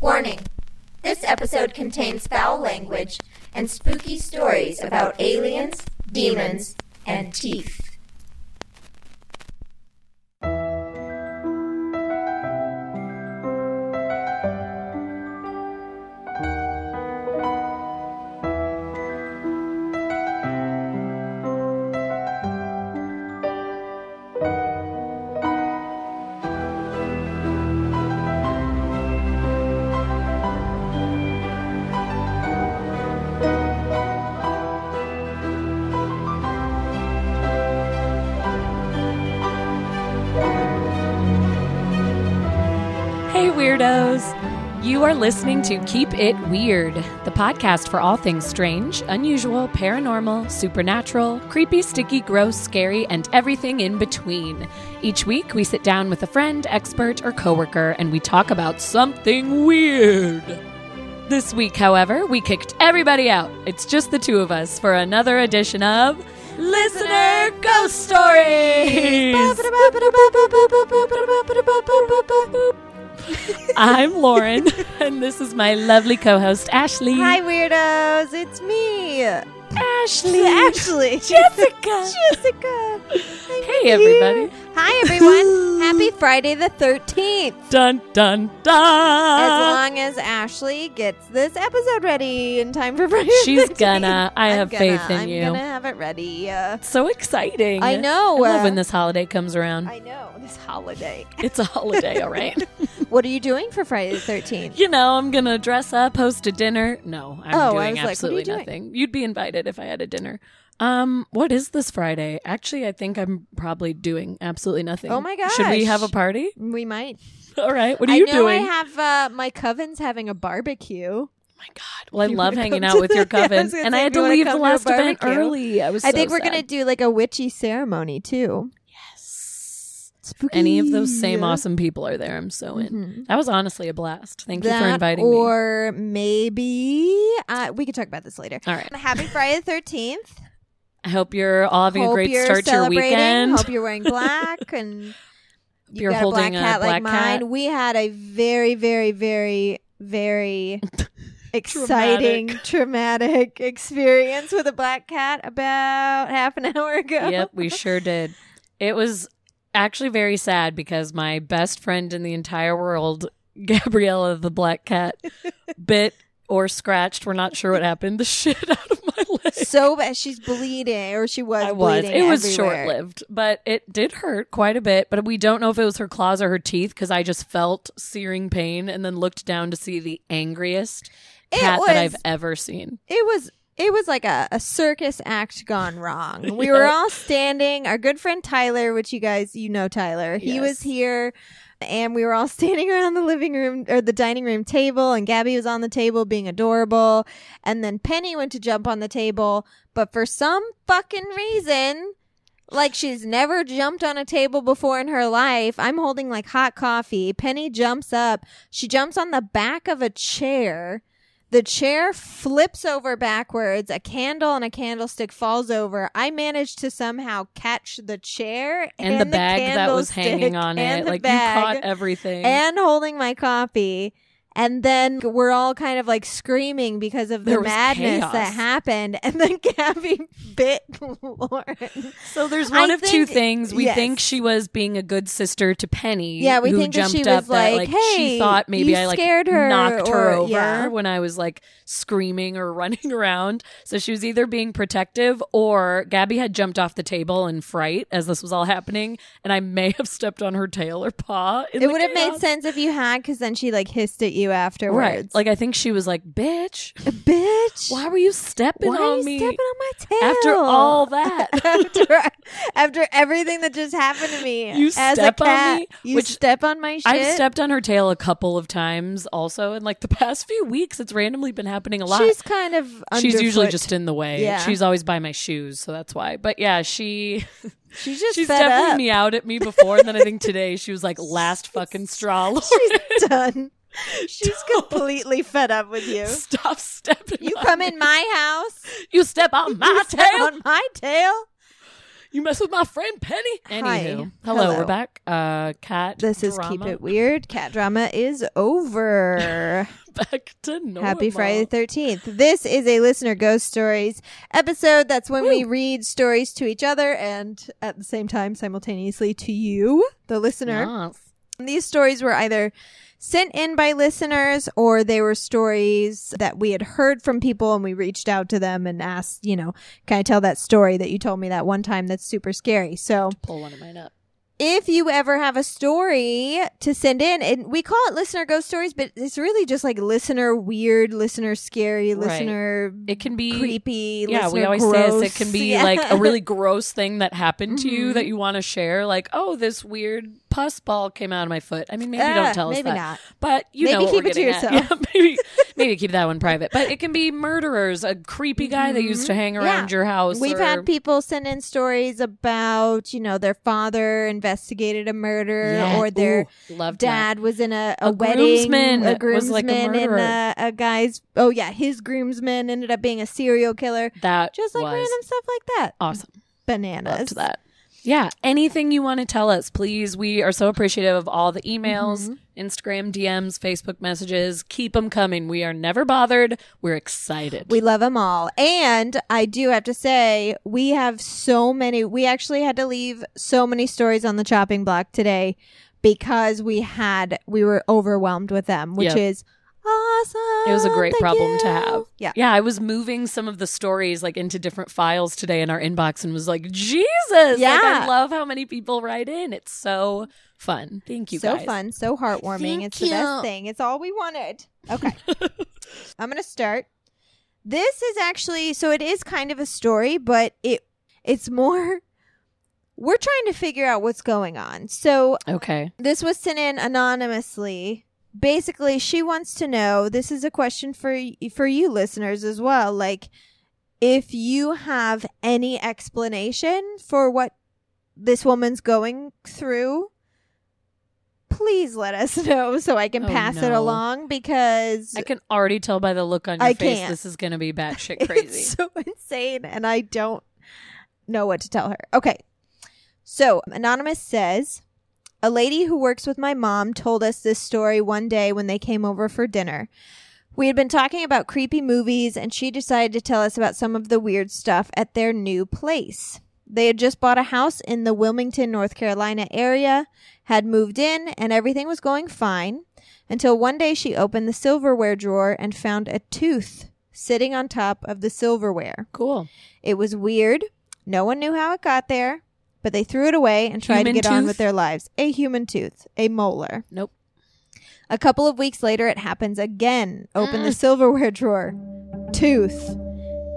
Warning this episode contains foul language and spooky stories about aliens, demons, and teeth. Listening to Keep It Weird, the podcast for all things strange, unusual, paranormal, supernatural, creepy, sticky, gross, scary, and everything in between. Each week, we sit down with a friend, expert, or coworker, and we talk about something weird. This week, however, we kicked everybody out. It's just the two of us for another edition of Listener Ghost Stories. I'm Lauren, and this is my lovely co-host Ashley. Hi, weirdos. It's me, Ashley. Ashley. Jessica. Jessica. Hey, everybody. Hi, everyone. Happy Friday the 13th. Dun dun dun. As long as Ashley gets this episode ready in time for Friday. She's the 13th. gonna. I I'm have gonna- faith in you. I'm gonna have it ready. Uh, So exciting. I know, I love when this holiday comes around. I know this holiday. it's a holiday, all right. What are you doing for Friday the 13th? you know, I'm gonna dress up, host a dinner. No, I'm Oh, doing like, you absolutely doing? nothing. You'd be invited if I had a dinner. Um, what is this Friday? Actually, I think I'm probably doing absolutely nothing. Oh my gosh! Should we have a party? We might. All right. What are I you doing? I have uh, my coven's having a barbecue. Oh my god! Well, I You love hanging out with your the- Yeah, coven, gonna and I had to leave the to last event early. I was. I think we're gonna do like a witchy ceremony too. Spooky. Any of those same awesome people are there. I'm so in. Mhm. That was honestly a blast. Thank you for inviting me. or maybe uh, we could talk about this later. All right. Happy Friday the Thirteenth. I hope you're all having Hope a great start to your weekend. Hope you're wearing black and you you're got holding a a black cat like black cat. mine. We had a very, very, very, very exciting, traumatic experience with a black cat about half an hour ago. yep, we sure did. It was actually very sad because my best friend in the entire world, Gabriella the black cat, bit or scratched. We're not sure what happened. The shit out of my leg. So bad. She's bleeding, or she was. I was. bleeding It was short lived, but it did hurt quite a bit. But we don't know if it was her claws or her teeth because I just felt searing pain and then looked down to see the angriest It cat that I've ever seen. It was it was like a, a circus act gone wrong. We were all standing. Our good friend Tyler, which you guys you know Tyler, he Yes. was here and we were all standing around the living room or the dining room table and Gabby was on the table being adorable and then Penny went to jump on the table, but for some fucking reason like she's never jumped on a table before in her life. I'm holding like hot coffee. Penny jumps up. She jumps on the back of a chair. The chair flips over backwards. A candle and a candlestick falls over. I managed to somehow catch the chair And, the bag that was hanging on it. Like bag you caught everything. and holding my coffee. And then we're all kind of like screaming because of the There madness that happened. And then Gabby bit Lauren. so there's I one of two things. We yes. think she was being a good sister to Penny. Yeah, we who think that jumped she up was that like, like "Hey, she thought maybe I like scared her," knocked her over yeah. when I was like screaming or running around. So she was either being protective or Gabby had jumped off the table in fright as this was all happening, and I may have stepped on her tail or paw. in It would have made sense if you had, because then she like hissed at you afterwards. Right. Like I think she was like, "Bitch, bitch. why were you stepping Why on you me stepping on my tail after all that?" after, after everything that just happened to me You as step a on cat, me? you Which- step on my shit. I've stepped on her tail a couple of times also in like the past few weeks. It's randomly been happening a lot. She's kind of She's usually just in the way. Yeah. She's always by my shoes, so that's why. But yeah, she she's just she's definitely up. meowed at me before, and then I think today she was like, "Last fucking straw, Lauren. She's done. She's completely fed up with you. Stop stepping. You come me. in my house. You step on my you step tail. on my tail. You mess with my friend Penny. Hi. Anywho, hello, Hello. we're back. Uh, cat. This is. Keep It Weird. Cat drama is over. back to normal. Happy Friday the 13th. This is a listener ghost stories episode. That's when we read stories to each other and at the same time simultaneously to you, the listener. Yes. These stories were either sent in by listeners or they were stories that we had heard from people and we reached out to them and asked, you know, can I tell that story that you told me that one time that's super scary? So Pull one of mine up. if you ever have a story to send in, and we call it listener ghost stories, but it's really just like listener weird, listener scary, Right. listener It can be creepy. Yeah, we always gross. say this. It can be Yeah. like a really gross thing that happened to you Mhm. that you want to share. Like, oh, this weird pus ball came out of my foot. I mean, maybe Ah, don't tell us maybe that. not. But you Maybe know keep it to yourself. Yeah, maybe maybe keep that one private. But it can be murderers, a creepy guy that used to hang Mm-hmm. Yeah. around your house. We've or- had people send in stories about, you know, their father investigated a murder Yeah. or their Ooh, dad was in a, a, A wedding. groomsman a was groomsman like a and murderer. a, a guy's, oh yeah, his groomsman ended up being a serial killer. That Just like random stuff like that. awesome. Bananas. Loved that. Yeah, anything you want to tell us, please. We are so appreciative of all the emails, Mm-hmm. Instagram DMs, Facebook messages. Keep them coming. We are never bothered. We're excited. We love them all. And I do have to say, we have so many. We actually had to leave so many stories on the chopping block today because we had, we were overwhelmed with them, which Yep. is awesome. It was a great Thank problem to have. Yeah. Yeah, I was moving some of the stories like into different files today in our inbox and was like, Jesus. Like, Yeah. I love how many people write in. It's so fun. Thank you so guys. fun, so heartwarming. Thank it's the best thing. It's all we wanted. Okay. I'm going to start. This is actually so it is kind of a story, but it it's more we're trying to figure out what's going on. So Okay. this was sent in anonymously. Basically, she wants to know. This is a question for for you listeners as well. Like, if you have any explanation for what this woman's going through, please let us know so I can Oh, pass it along because I can already tell by the look on your I face can't. this is going to be batshit crazy. It's so insane, and I don't know what to tell her. Okay. So, Anonymous says A lady who works with my mom told us this story one day when they came over for dinner. We had been talking about creepy movies, and she decided to tell us about some of the weird stuff at their new place. They had just bought a house in the Wilmington, North Carolina area, had moved in, and everything was going fine until one day she opened the silverware drawer and found a tooth sitting on top of the silverware. cool. It was weird. No one knew how it got there, but they threw it away and tried Human to get on with their lives. A human tooth, a molar. Nope. A couple of weeks later, it happens again. Open Mm. the silverware drawer. Tooth.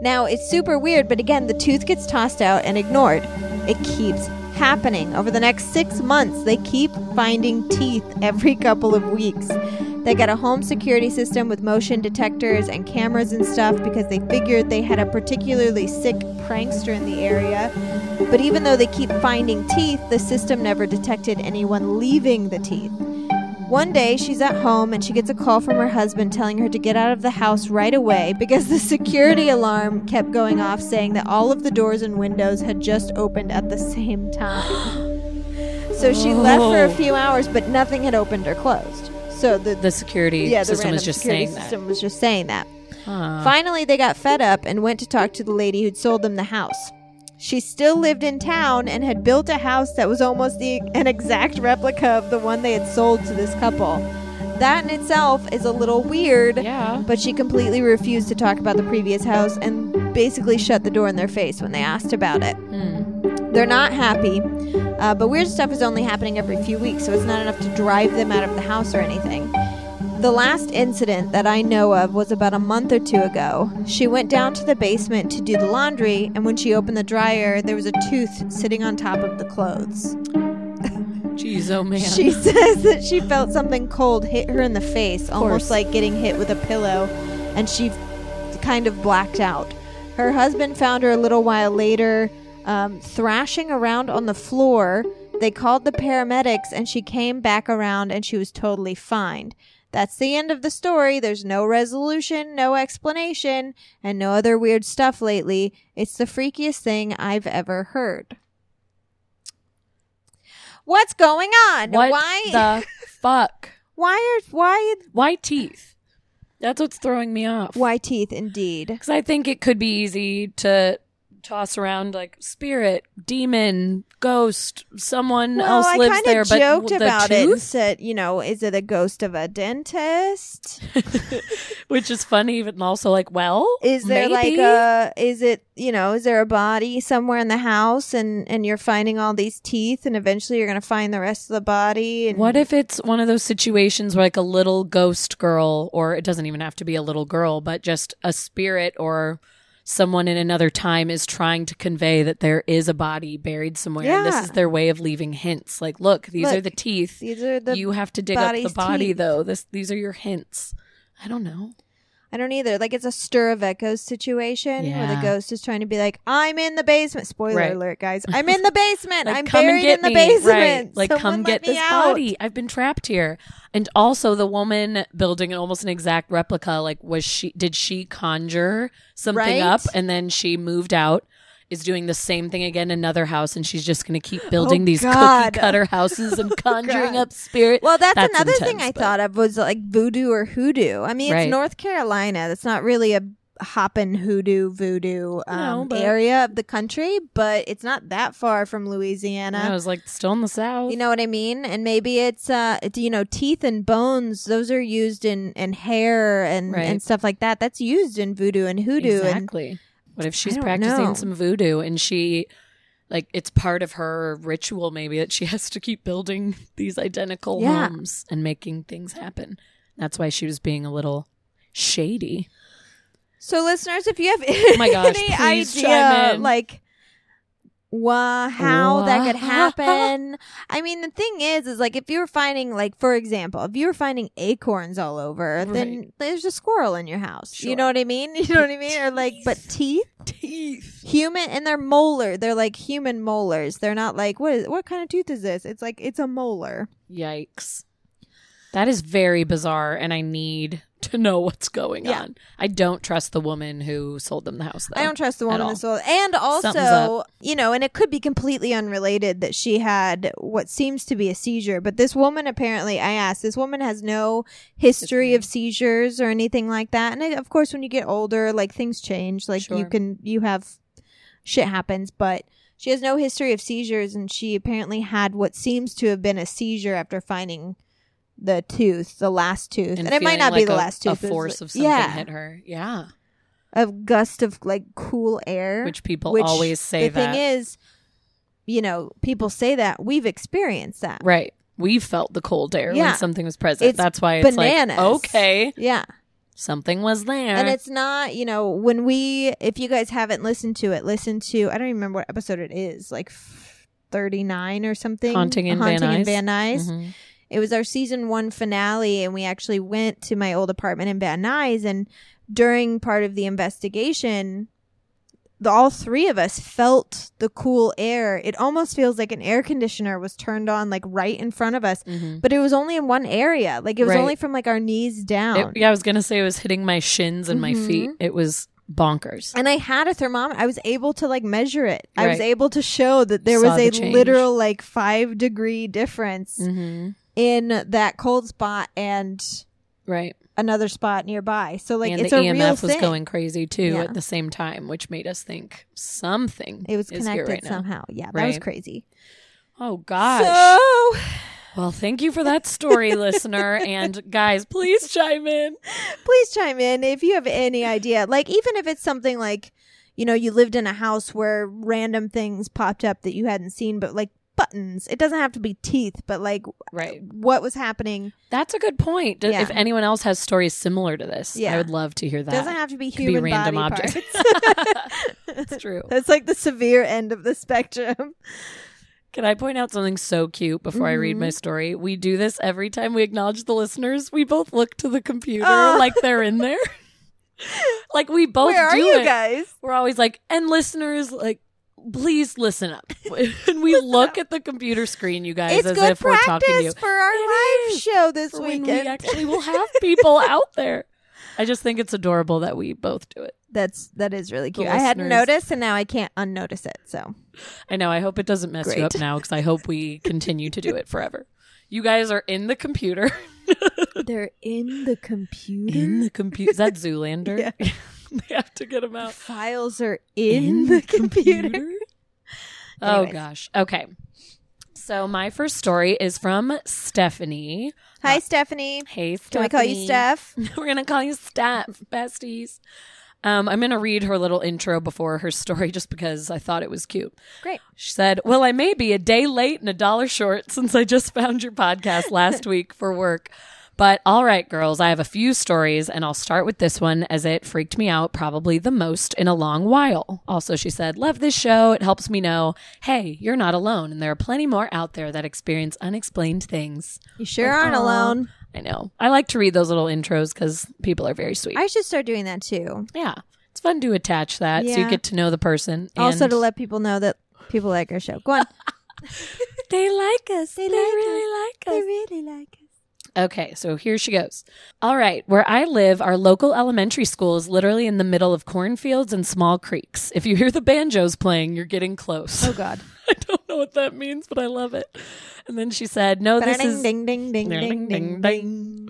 Now, it's super weird, but again, the tooth gets tossed out and ignored. It keeps happening. Over the next six months, they keep finding teeth every couple of weeks. They got a home security system with motion detectors and cameras and stuff because they figured they had a particularly sick prankster in the area. But even though they keep finding teeth, the system never detected anyone leaving the teeth. One day, she's at home and she gets a call from her husband telling her to get out of the house right away because the security alarm kept going off saying that all of the doors and windows had just opened at the same time. So she left for a few hours, but nothing had opened or closed. So the, The security yeah, the system just security saying system was just saying that. that. Huh. Finally, they got fed up and went to talk to the lady who'd sold them the house. She still lived in town and had built a house that was almost the, an exact replica of the one they had sold to this couple. That in itself is a little weird, Yeah. but she completely refused to talk about the previous house and basically shut the door in their face when they asked about it. Hmm. They're not happy, uh, but weird stuff is only happening every few weeks, so it's not enough to drive them out of the house or anything. The last incident that I know of was about a month or two ago. She went down to the basement to do the laundry, and when she opened the dryer, there was a tooth sitting on top of the clothes. Jeez, oh man. She says that she felt something cold hit her in the face, almost like getting hit with a pillow, and she kind of blacked out. Her husband found her a little while later, um, thrashing around on the floor. They called the paramedics, and she came back around, and she was totally fine. That's the end of the story. There's no resolution, no explanation, and no other weird stuff lately. It's the freakiest thing I've ever heard. What's going on? What why? the fuck? why are why Why teeth? That's what's throwing me off. why teeth? Indeed. Because I think it could be easy to toss around like spirit, demon, ghost, someone Well, else I lives kind there, of but joked the about it and said, you know, is it a ghost of a dentist? which is funny, but also like, well, Is there maybe. like a is it you know is there a body somewhere in the house and and you're finding all these teeth and eventually you're gonna find the rest of the body and What if it's one of those situations where like a little ghost girl, or it doesn't even have to be a little girl, but just a spirit or someone in another time is trying to convey that there is a body buried somewhere. And this is their way of leaving hints. Like, look, these are the teeth. these are the you have to dig up the body teeth. though. This these are your hints. I don't know. I don't either. Like it's a stir of echoes situation where the ghost is trying to be like, I'm in the basement. Spoiler Right. alert, guys. I'm in the basement. Like, I'm buried get in the me. basement. Right. Like, Someone come get this out. body. I've been trapped here. And also, the woman building an almost an exact replica. Like, was she? Did she conjure something Right? up and then she moved out? Is doing the same thing again in another house, and she's just going to keep building Oh, these God. cookie cutter houses and conjuring God. up spirit. Well, that's, That's another thing I but- thought of was like voodoo or hoodoo. I mean, it's North Carolina. That's not really a hoppin' hoodoo voodoo um, No, but- area of the country, but it's not that far from Louisiana. I was like, still in the south. You know what I mean? And maybe it's uh it's, you know teeth and bones those are used in in hair and Right. and stuff like that. That's used in voodoo and hoodoo and Exactly. What if she's practicing know. some voodoo and she like it's part of her ritual maybe that she has to keep building these identical Yeah. homes and making things happen. That's why she was being a little shady. So listeners, if you have Oh my gosh, any idea like wha- how that could happen. I mean, the thing is, is like if you were finding, like for example, if you were finding acorns all over, then there's a squirrel in your house. You know what I mean? You know what I mean? Or like, but teeth, Teeth. human, and they're molar. They're like human molars. They're not like what is what kind of tooth is this? It's like it's a molar. Yikes. That is very bizarre and I need to know what's going Yeah. on. I don't trust the woman who sold them the house though. I don't trust the woman that sold. And also, you know, and it could be completely unrelated that she had what seems to be a seizure. But this woman apparently, I asked, this woman has no history History. of seizures or anything like that. And of course, when you get older, like things change. Like you can, you have shit happens, but. She has no history of seizures, and she apparently had what seems to have been a seizure after finding the tooth, the last tooth, and, it might not be the a- last tooth. A force of something yeah, hit her. Yeah. a gust of like cool air, Which people which always say the that. thing is, you know, people say that we've experienced that. Right. We felt the cold air Yeah. when something was present. It's That's why it's bananas. like, okay, Yeah. something was there. And it's not, you know, when we, if you guys haven't listened to it, listen to, I don't even remember what episode it is, like 39 or something. Haunting in Van Haunting. Van Nuys. Mm-hmm. It was our season one finale, and we actually went to my old apartment in Van Nuys. And during part of the investigation, the, all three of us felt the cool air. It almost feels like an air conditioner was turned on, like right in front of us. Mhm. But it was only in one area. Like it was Right. only from like our knees down. It- yeah, I was going to say it was hitting my shins and my Mhm. feet. It was bonkers. and I had a thermometer. I was able to like measure it. I was able to show that there Saw was a the literal like five degree difference hmm in that cold spot and Right. another spot nearby. So like and it's the a EMF real was thing. going crazy too Yeah. at the same time, which made us think something It was connected right now. somehow. Yeah, that was crazy. Oh gosh. So well, thank you for that story, listener. And guys, please chime in. please chime in if you have any idea. Like even if it's something like, you know, you lived in a house where random things popped up that you hadn't seen, but like buttons. It doesn't have to be teeth, but like Right. what was happening. That's a good point. D- Yeah. If anyone else has stories similar to this, Yeah. I would love to hear that. It doesn't have to be Could be human random body objects. parts. That's true. That's like the severe end of the spectrum. Can I point out something so cute before I read my mm-hmm. story? We do this every time we acknowledge the listeners. We both look to the computer Oh. like they're in there. like we both Where are do you it. guys? We're always like, and listeners, like, please listen up. when we look at the computer screen, you guys, It's as good if we're talking to you. for our It live show this For when weekend. we actually will have people out there. I just think it's adorable that we both do it. That's that is really cute. I hadn't noticed, and now I can't unnotice it. So I know. I hope it doesn't mess you up now because I hope we continue to do it forever. You guys are in the computer. they're in the computer. in the computer. Is that Zoolander? Yeah. they have to get them out. Files are in, the, computer. Oh gosh. Okay. So my first story is from Stephanie. Hi, Stephanie. Hey, Stephanie. Can we call you Steph? We're gonna call you Steph, besties. Um, I'm gonna read her little intro before her story, just because I thought it was cute. Great. She said, Well, I may be a day late and a dollar short since I just found your podcast last week for work. But all right, girls, I have a few stories, and I'll start with this one as it freaked me out probably the most in a long while. Also, she said, Love this show. It helps me know, hey, you're not alone, and there are plenty more out there that experience unexplained things. You sure aren't Aw. alone. I know. I like to read those little intros because people are very sweet. I should start doing that too. yeah. It's fun to attach that so you get to know the person. also to let people know that people like our show. Go on. they like us. They, like really like us. They really like us. Okay, so here she goes. All right, where I live, our local elementary school is literally in the middle of cornfields and small creeks. If you hear the banjos playing, you're getting close. Oh God. I don't know what that means, but I love it. And then she said, "No, this is ding, ding, ding, Ding, ding, ding,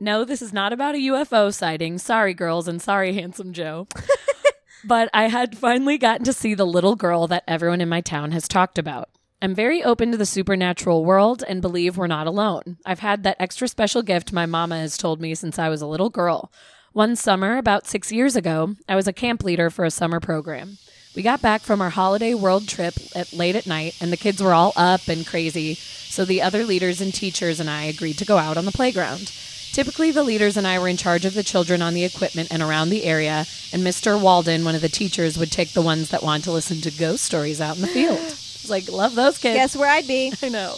no, this is not about a UFO sighting. Sorry, girls, and sorry, handsome Joe." but I had finally gotten to see the little girl that everyone in my town has talked about. I'm very open to the supernatural world and believe we're not alone. I've had that extra special gift my mama has told me since I was a little girl. One summer, about six years ago, I was a camp leader for a summer program. We got back from our holiday world trip at late at night, and the kids were all up and crazy, so the other leaders and teachers and I agreed to go out on the playground. Typically, the leaders and I were in charge of the children on the equipment and around the area, and Mr. Walden, one of the teachers, would take the ones that wanted to listen to ghost stories out in the field. Like, love those kids. Guess where I'd be? I know.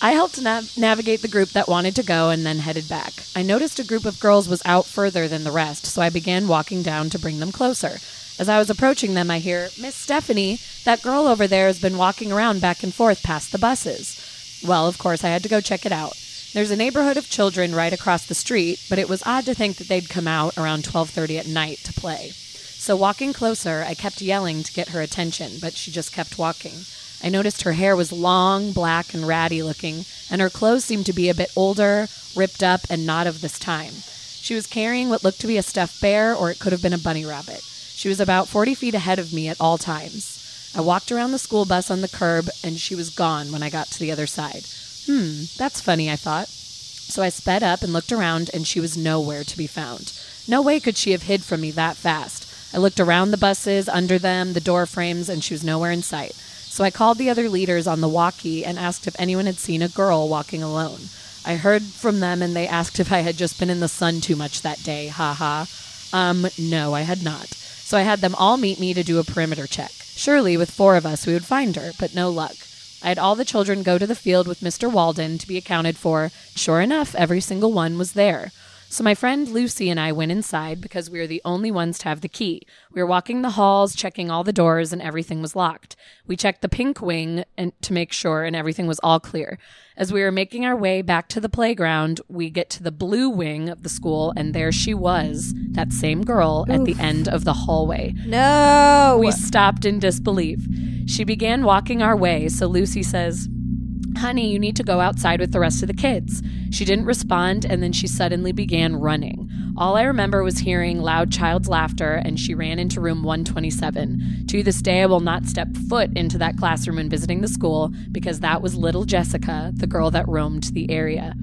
I helped nav- navigate the group that wanted to go and then headed back. I noticed a group of girls was out further than the rest, so I began walking down to bring them closer. As I was approaching them, I hear, Miss Stephanie, that girl over there has been walking around back and forth past the buses. Well, of course, I had to go check it out. There's a neighborhood of children right across the street, but it was odd to think that they'd come out around 12:30 at night to play. So walking closer, I kept yelling to get her attention, but she just kept walking. I noticed her hair was long, black, and ratty looking, and her clothes seemed to be a bit older, ripped up, and not of this time. She was carrying what looked to be a stuffed bear, or it could have been a bunny rabbit. She was about 40 feet ahead of me at all times. I walked around the school bus on the curb, and she was gone when I got to the other side. Hmm, that's funny, I thought. So I sped up and looked around, and she was nowhere to be found. No way could she have hid from me that fast. I looked around the buses, under them, the door frames, and she was nowhere in sight. So I called the other leaders on the walkie and asked if anyone had seen a girl walking alone. I heard from them, and they asked if I had just been in the sun too much that day. Ha ha. Um, no, I had not. So I had them all meet me to do a perimeter check. Surely, with four of us, we would find her, but no luck. I had all the children go to the field with Mr. Walden to be accounted for. Sure enough, every single one was there. So my friend Lucy and I went inside because we were the only ones to have the key. We were walking the halls, checking all the doors, and everything was locked. We checked the pink wing and to make sure, and everything was all clear. As we were making our way back to the playground, we get to the blue wing of the school, and there she was, that same girl, at the end of the hallway. No. We stopped in disbelief. She began walking our way, so Lucy says, Honey, you need to go outside with the rest of the kids. She didn't respond, and then she suddenly began running. All I remember was hearing loud child's laughter, and she ran into room 127. To this day, I will not step foot into that classroom when visiting the school because that was little Jessica, the girl that roamed the area.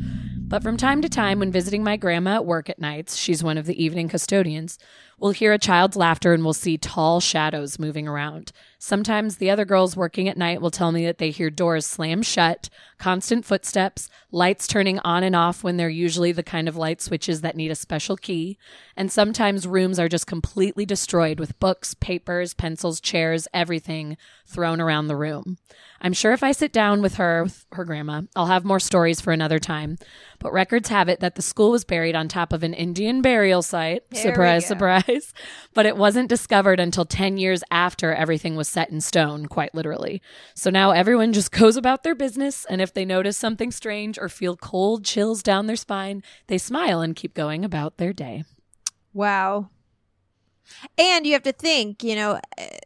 But from time to time, when visiting my grandma at work at nights, she's one of the evening custodians, we'll hear a child's laughter and we'll see tall shadows moving around. Sometimes the other girls working at night will tell me that they hear doors slam shut, constant footsteps, lights turning on and off when they're usually the kind of light switches that need a special key, and sometimes rooms are just completely destroyed with books, papers, pencils, chairs, everything thrown around the room. I'm sure if I sit down with her, with her grandma, I'll have more stories for another time. But records have it that the school was buried on top of an Indian burial site. There we surprise, surprise. But it wasn't discovered until 10 years after everything was set in stone, quite literally. So now everyone just goes about their business, and if they notice something strange or feel cold chills down their spine, they smile and keep going about their day. Wow. And you have to think, you know, eh,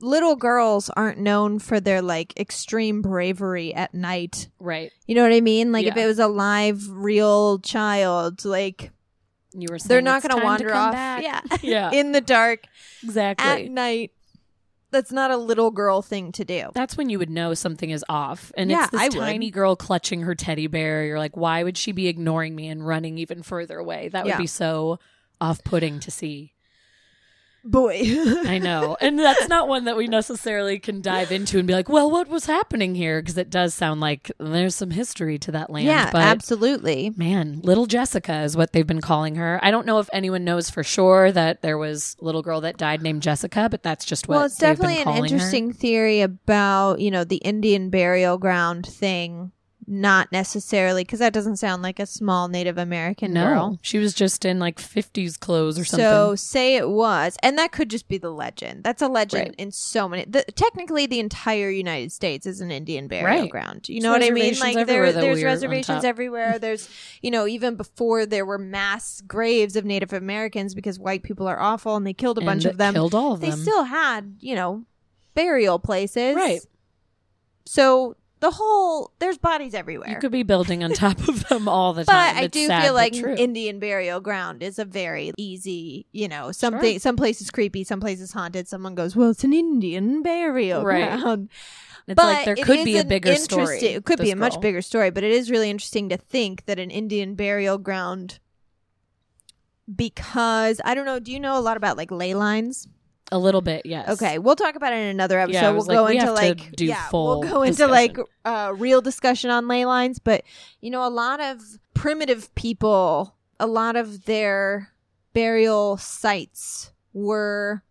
little girls aren't known for their like extreme bravery at night. Right. You know what I mean? Like if it was a live, real child, like You were saying they're not going to wander off. back. Yeah. Yeah. in the dark exactly at night. That's not a little girl thing to do. That's when you would know something is off. And Yeah, it's this I would. tiny girl clutching her teddy bear. You're like, why would she be ignoring me and running even further away? That would Yeah. be so off putting to see. Boy. I know. And that's not one that we necessarily can dive into and be like, well, what was happening here? Because it does sound like there's some history to that land. yeah, but absolutely. man, little Jessica is what they've been calling her. I don't know if anyone knows for sure that there was a little girl that died named Jessica, but that's just what Well, it's definitely an calling her. interesting theory about, you know, the Indian burial ground thing. Not necessarily, because that doesn't sound like a small Native American No, girl. she was just in like 50s clothes or something. So say it was, and that could just be the legend. That's a legend Right. in so many. The, technically, the entire United States is an Indian burial Right. ground. You There's know what I mean? Like there, there's reservations everywhere. There's, you know, even before there were mass graves of Native Americans because white people are awful and they killed a And bunch of them. Killed all of they them. still had, you know, burial places. Right. So the whole there's bodies everywhere. you could be building on top of them all the but time. I do sad, feel like. Indian burial ground is a very easy, you know, something. Some places is creepy, some places haunted. Someone goes, "Well, it's an Indian burial Right. ground." it's but like there could be a bigger story. It could be a this much bigger story, but it is really interesting to think that an Indian burial ground. Because I don't know, do you know a lot about like ley lines? A little bit, yes. Okay, we'll talk about it in another episode. Yeah, we'll like, go we into to like do yeah, full we'll go into discussion. like uh, real discussion on ley lines. But you know, a lot of primitive people, a lot of their burial sites were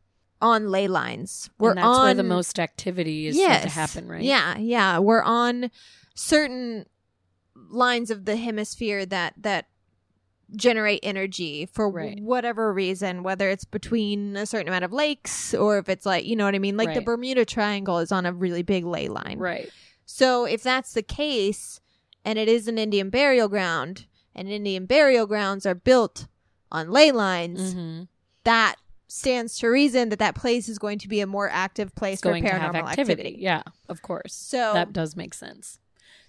on ley lines. Were and that's on where the most activity is said to happen, right? Yeah, yeah. We're on certain lines of the hemisphere that that generate energy for Right. whatever reason, whether it's between a certain amount of lakes or if it's like, you know what I mean? Like the Bermuda Triangle is on a really big ley line. Right. So if that's the case and it is an Indian burial ground and Indian burial grounds are built on ley lines, hmm that stands to reason that that place is going to be a more active place It's for paranormal activity. activity. Yeah, of course. So that does make sense.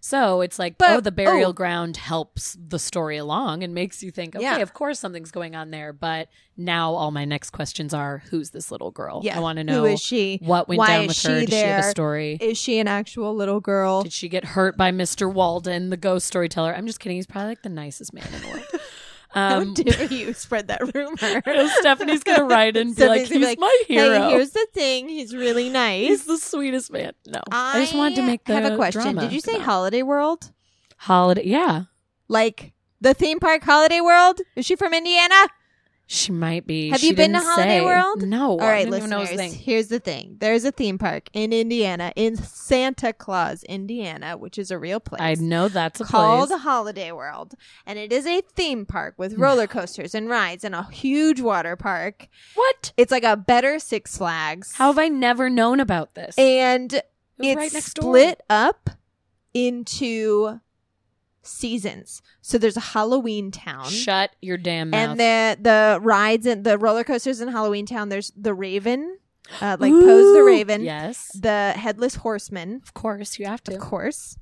So it's like, But- oh, the burial oh. ground helps the story along and makes you think, okay, Yeah. of course something's going on there. But now all my next questions are, who's this little girl? Yeah. I want to know Who is she? what went Why down with her. Does she have a story? Is she an actual little girl? Did she get hurt by Mr. Walden, the ghost storyteller? I'm just kidding. He's probably like the nicest man in the world. How Um, dare you spread that rumor? Stephanie's gonna write and be like, "He's be my hero. Hey, here's the thing. He's really nice. He's the sweetest man." No, I, just wanted to make the have a question. Did you say Holiday World? holiday? Yeah, Like the theme park Holiday World? Is she from Indiana? She might be. Have She you been to Holiday say. World? No. All right, I right, know it was a listeners. Here's the thing. There's a theme park in Indiana, in Santa Claus, Indiana, which is a real place. I know that's a called place. Holiday World, and it is a theme park with roller coasters and rides and a huge water park. What? It's like a better Six Flags. How have I never known about this? and it's right split up into seasons. So there's a Halloween town. Shut your damn mouth. and the the rides and the roller coasters in Halloween Town. There's the Raven, uh, like Poe's the Raven. Yes, The Headless Horseman, of course you have to. of course.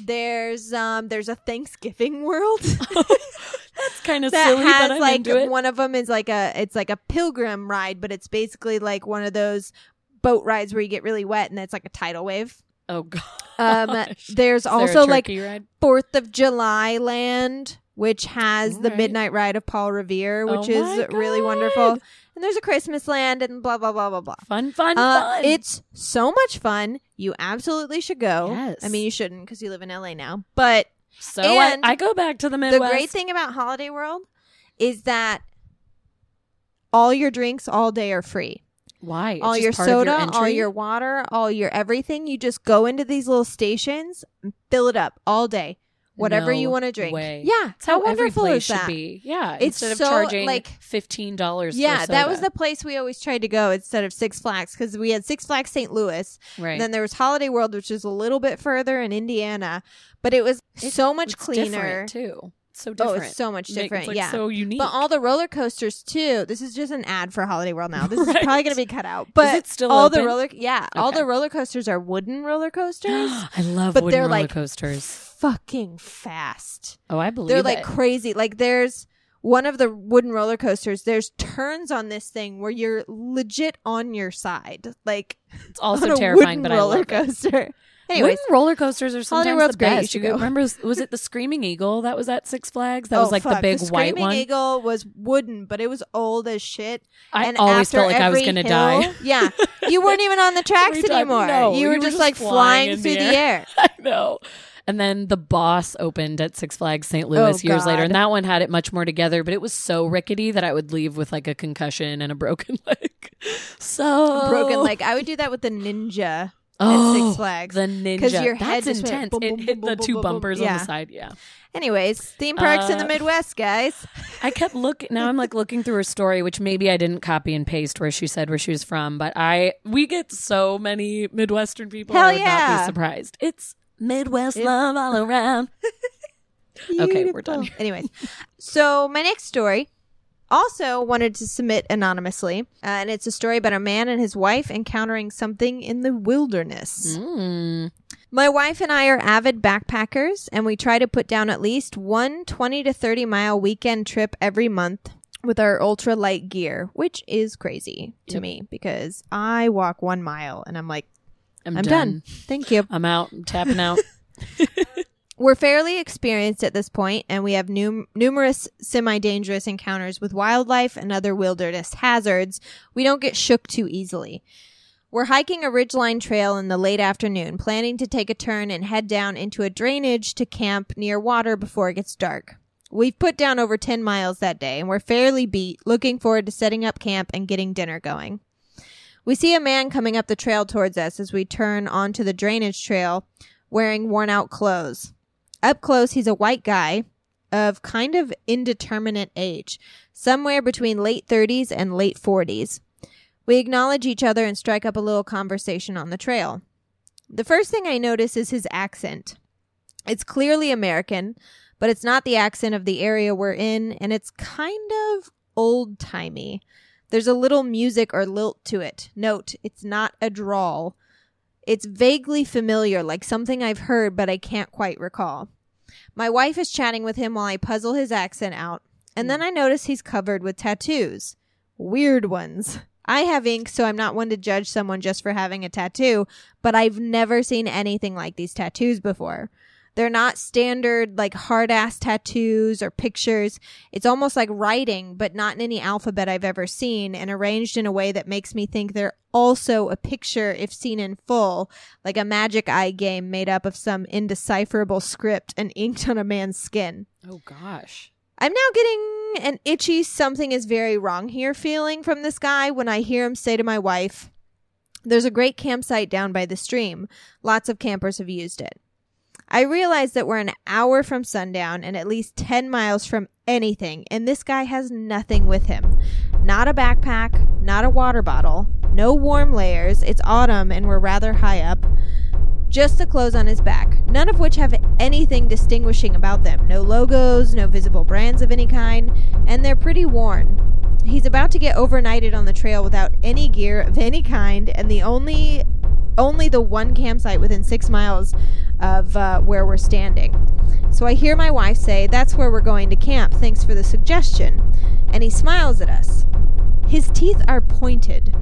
There's um there's a Thanksgiving World That's kind of that silly, has but I'm like into it. one of them is like a it's like a pilgrim ride, but it's basically like one of those boat rides where you get really wet and it's like a tidal wave. Oh god. Um, there's Is there also like ride? Fourth of July Land, which has the Alright. Midnight Ride of Paul Revere, which Oh is really wonderful. And there's a Christmas Land and blah blah blah blah blah. fun, fun, Uh, fun. it's so much fun. You absolutely should go. Yes. I mean, you shouldn't because you live in LA now. But so I, I go back to the Midwest. the great thing about Holiday World is that all your drinks all day are free. Why? It's all your soda, all your water, all your everything. You just go into these little stations fill it up all day. Whatever No you want to drink. way. Yeah. It's how, every wonderful is should that? be. Yeah, It's instead of charging like- fifteen dollars. Yeah, that was the place we always tried to go instead of Six Flags because we had Six Flags St. Louis. right. Then there was Holiday World, which is a little bit further in Indiana, but it was It's- so much cleaner. too. So Oh, different. it's so much different. It's like yeah. so unique. But all the roller coasters too. This is just an ad for Holiday World now. This is probably going to be cut out. But it still all open? the roller yeah, all the roller coasters are wooden roller coasters. I love but wooden they're roller like coasters. fucking fast. Oh, I believe They're like it. crazy. Like there's one of the wooden roller coasters. There's turns on this thing where you're legit on your side, like It's also terrifying, but I roller love it. Anyways, Wooden roller coasters are sometimes World's the great. You best. should go. remember? Was, it the Screaming Eagle that was at Six Flags? That oh, was like the fuck. big the white Screaming one. Eagle was wooden, but it was old as shit. I and always after felt like I was every going to hill- die. Yeah, you weren't even on the tracks Every time- anymore. no, you were just, like flying flying in through the air. I know. And then the boss opened at Six Flags St. Oh, Louis Oh, years later, God. and that one had it much more together, but it was so rickety that I would leave with like a concussion and a broken leg. So Broken leg. I would do that with the ninja Oh, at Six Flags. the ninja. 'Cause your head That's intense. boom, it hit boom, the boom, two boom, boom. bumpers on the side. Yeah. Anyways, theme parks in the Uh, Midwest, guys. I kept looking. Now I'm like looking through her story, which maybe I didn't copy and paste where she said where she was from, but I we get so many Midwestern people. Hell I would not yeah. be surprised. It's Midwest It- love all around. Okay, we're done. Anyways, so my next story also wanted to submit anonymously, uh, and it's a story about a man and his wife encountering something in the wilderness. Mm. My wife and I are avid backpackers, and we try to put down at least one 20 to 30 mile weekend trip every month with our ultra light gear, which is crazy to Yep. me because I walk one mile and I'm like, I'm, I'm done. done. Thank you. I'm out. I'm tapping out. We're fairly experienced at this point, and we have num- numerous semi dangerous encounters with wildlife and other wilderness hazards. We don't get shook too easily. We're hiking a ridgeline trail in the late afternoon, planning to take a turn and head down into a drainage to camp near water before it gets dark. We've put down over 10 miles that day, and we're fairly beat, looking forward to setting up camp and getting dinner going. We see a man coming up the trail towards us as we turn onto the drainage trail wearing worn out clothes. Up close, he's a white guy of kind of indeterminate age, somewhere between late 30s and late 40s. We acknowledge each other and strike up a little conversation on the trail. The first thing I notice is his accent. It's clearly American, but it's not the accent of the area we're in, and it's kind of old timey. There's a little music or lilt to it. Note, it's not a drawl. It's vaguely familiar, like something I've heard, but I can't quite recall. My wife is chatting with him while I puzzle his accent out, and then hmm. I notice he's covered with tattoos. Weird ones. I have ink, so I'm not one to judge someone just for having a tattoo, but I've never seen anything like these tattoos before. They're not standard, like hard ass tattoos or pictures. It's almost like writing, but not in any alphabet I've ever seen, and arranged in a way that makes me think they're also a picture if seen in full, like a magic eye game made up of some indecipherable script and inked on a man's skin. oh gosh. I'm now getting an itchy something is very wrong here feeling from this guy when I hear him say to my wife, There's a great campsite down by the stream. Lots of campers have used it. I realize that we're an hour from sundown and at least 10 miles from anything, and this guy has nothing with him. Not a backpack, not a water bottle, no warm layers. It's autumn and we're rather high up. Just the clothes on his back, none of which have anything distinguishing about them. No logos, no visible brands of any kind, and they're pretty worn. He's about to get overnighted on the trail without any gear of any kind, and the only only the one campsite within six miles of uh, where we're standing. So I hear my wife say, That's where we're going to camp. Thanks for the suggestion. And he smiles at us. His teeth are pointed.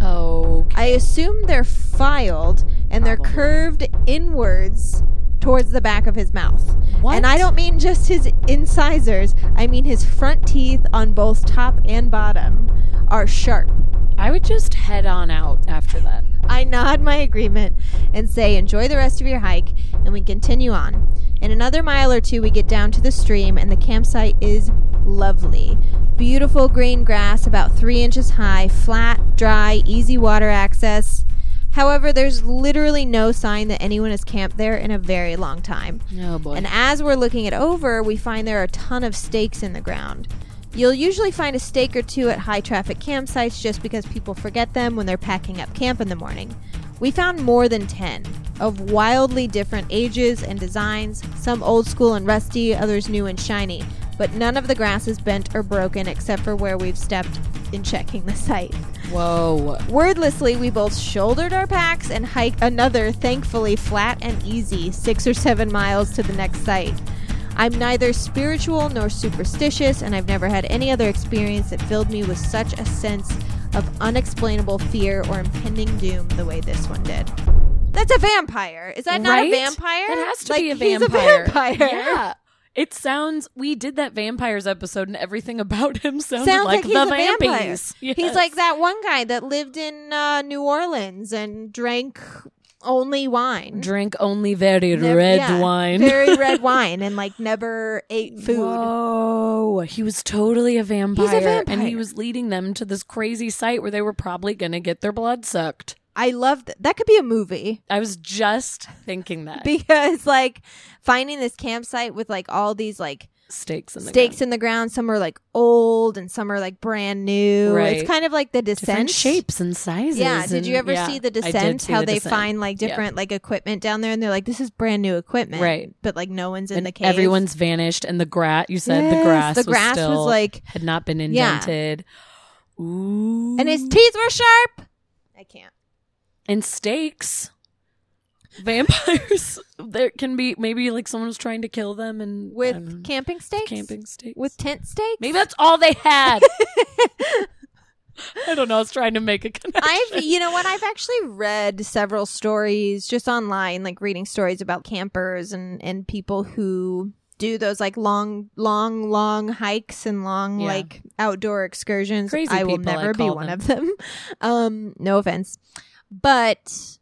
Oh, I assume they're filed and they're curved inwards towards the back of his mouth. What? And I don't mean just his incisors, I mean his front teeth on both top and bottom are sharp. I would just head on out after that. I nod my agreement and say, enjoy the rest of your hike, and we continue on. In another mile or two, we get down to the stream, and the campsite is lovely. Beautiful green grass, about three inches high, flat, dry, easy water access. However, there's literally no sign that anyone has camped there in a very long time. Oh boy. And as we're looking it over, we find there are a ton of stakes in the ground. You'll usually find a stake or two at high traffic campsites just because people forget them when they're packing up camp in the morning. We found more than 10. of wildly different ages and designs, some old school and rusty, others new and shiny. But none of the grass is bent or broken except for where we've stepped in checking the site. Whoa. Wordlessly, we both shouldered our packs and hiked another, thankfully flat and easy, six or seven miles to the next site. I'm neither spiritual nor superstitious, and I've never had any other experience that filled me with such a sense of unexplainable fear or impending doom the way this one did. That's a vampire. Is that not Right? a vampire? That has to Like, be a vampire. he's vampire. vampire. Yeah. It sounds. We did that vampires episode, and everything about him sounded Sounds like, like, the a vampire. vampies. He's like that one guy that lived in uh, New Orleans and drank only wine. drink only very Nev- red yeah, wine. very red wine, and like never ate food. Oh, he was totally a vampire, a vampire. and he was leading them to this crazy site where they were probably going to get their blood sucked. I love that. That could be a movie I was just thinking that because like finding this campsite with like all these like stakes in the stakes ground. in the ground. Some are like old and some are like brand new. Right. It's kind of like the different descent. shapes and sizes. Yeah. Did you ever yeah, see the descent? see How The they Descent. find like Yeah. different like equipment down there, and they're like, "This is brand new equipment." Right. But like no one's in and the cave. everyone's vanished, and the grass. You said the Yes, grass. The grass was, was, like, had not been Yeah. indented. Ooh, and his teeth were sharp. I can't. And stakes. Vampires. there can be maybe like someone was trying to kill them and I don't know, With camping stakes. camping stakes. With tent stakes. maybe that's all they had. I don't know. I was trying to make a connection. I've, you know what? I've actually read several stories just online, like reading stories about campers and and people who do those like long, long, long hikes and long Yeah. like outdoor excursions. Crazy I will people, I never be call one them. of them. Um, no offense, but.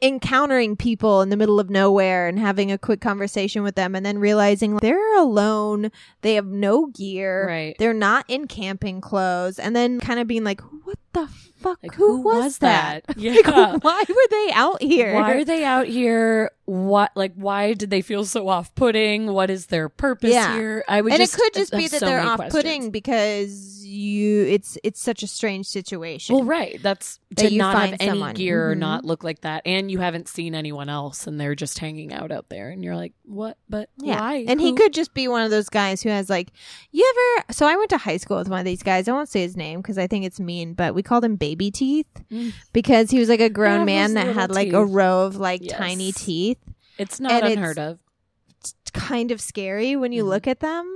Encountering people in the middle of nowhere and having a quick conversation with them, and then realizing they're alone, they have no gear, Right. they're not in camping clothes, and then kind of being like, "What the fuck? Like, who, who was, was that? that? Like, Yeah. why were they out here? Why are they out here? What like why did they feel so off putting? What is their purpose Yeah. here? I would and just it could just be that so they're off-putting questions. because you. It's it's such a strange situation. Well, right. That's That to not have any someone. gear or Mhm. not look like that, and you haven't seen anyone else, and they're just hanging out out there, and you're like, what? But yeah, why? and he could just be one of those guys who has like, you ever? So I went to high school with one of these guys. I won't say his name because I think it's mean, but we called him Baby Teeth Mm. because he was like a grown Yeah, man those that little had like a teeth. row of like Yes. tiny teeth. It's not and it's- unheard of. It's kind of scary when you Mhm. look at them.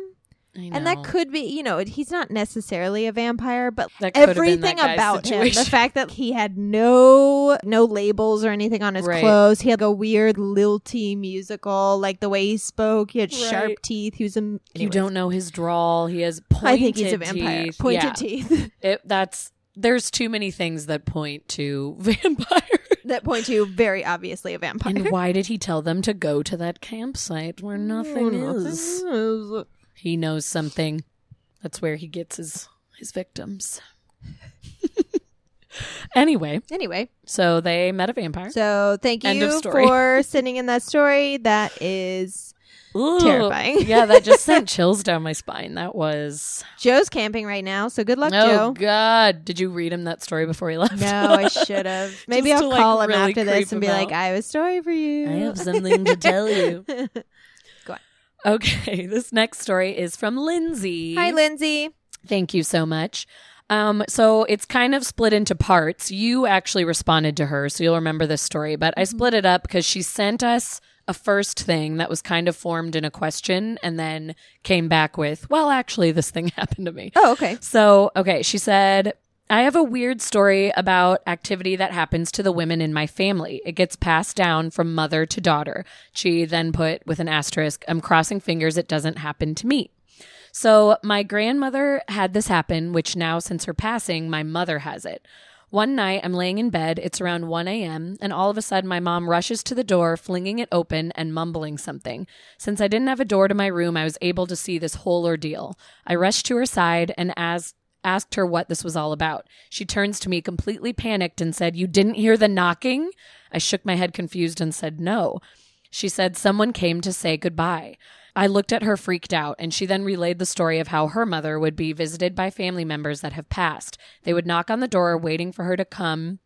I And that know. could be, you know, he's not necessarily a vampire, but That could have been everything that guy's about him, situation. the fact that he had no no labels or anything on his Right. clothes, he had a weird lilty musical, like the way he spoke, he had sharp Right. teeth. He was a you don't know his drawl. He has pointed I think he's a vampire. teeth. Pointed Yeah. teeth It, that's there's too many things that point to vampire. that point to very obviously a vampire. and why did he tell them to go to that campsite where nothing Oh, is? nothing is. He knows something. That's where he gets his his victims. anyway, Anyway, so they met a vampire. so thank you for sending in that story. That is Ooh. terrifying. yeah, that just sent chills down my spine. That was Joe's camping right now, so good luck, oh Joe. god. Did you read him that story before he left? No, I should have. Maybe I'll to, like, call him really after this and be him like, "I have a story for you." I have something to tell you. Go on. Okay, this next story is from Lindsay. Hi, Lindsay. Thank you so much. Um, so it's kind of split into parts. You actually responded to her, so you'll remember this story, but I split it up because she sent us a first thing that was kind of formed in a question and then came back with, well, actually, this thing happened to me. Oh, okay. So, okay, she said, I have a weird story about activity that happens to the women in my family. It gets passed down from mother to daughter. She then put with an asterisk, I'm crossing fingers it doesn't happen to me. So, my grandmother had this happen, which now, since her passing, my mother has it. One night, I'm laying in bed. It's around 1 a.m., and all of a sudden, my mom rushes to the door, flinging it open and mumbling something. Since I didn't have a door to my room, I was able to see this whole ordeal. I rushed to her side and asked, asked her what this was all about. She turns to me completely panicked and said, You didn't hear the knocking? I shook my head confused and said, No. She said, Someone came to say goodbye. I looked at her freaked out, and she then relayed the story of how her mother would be visited by family members that have passed. They would knock on the door, waiting for her to come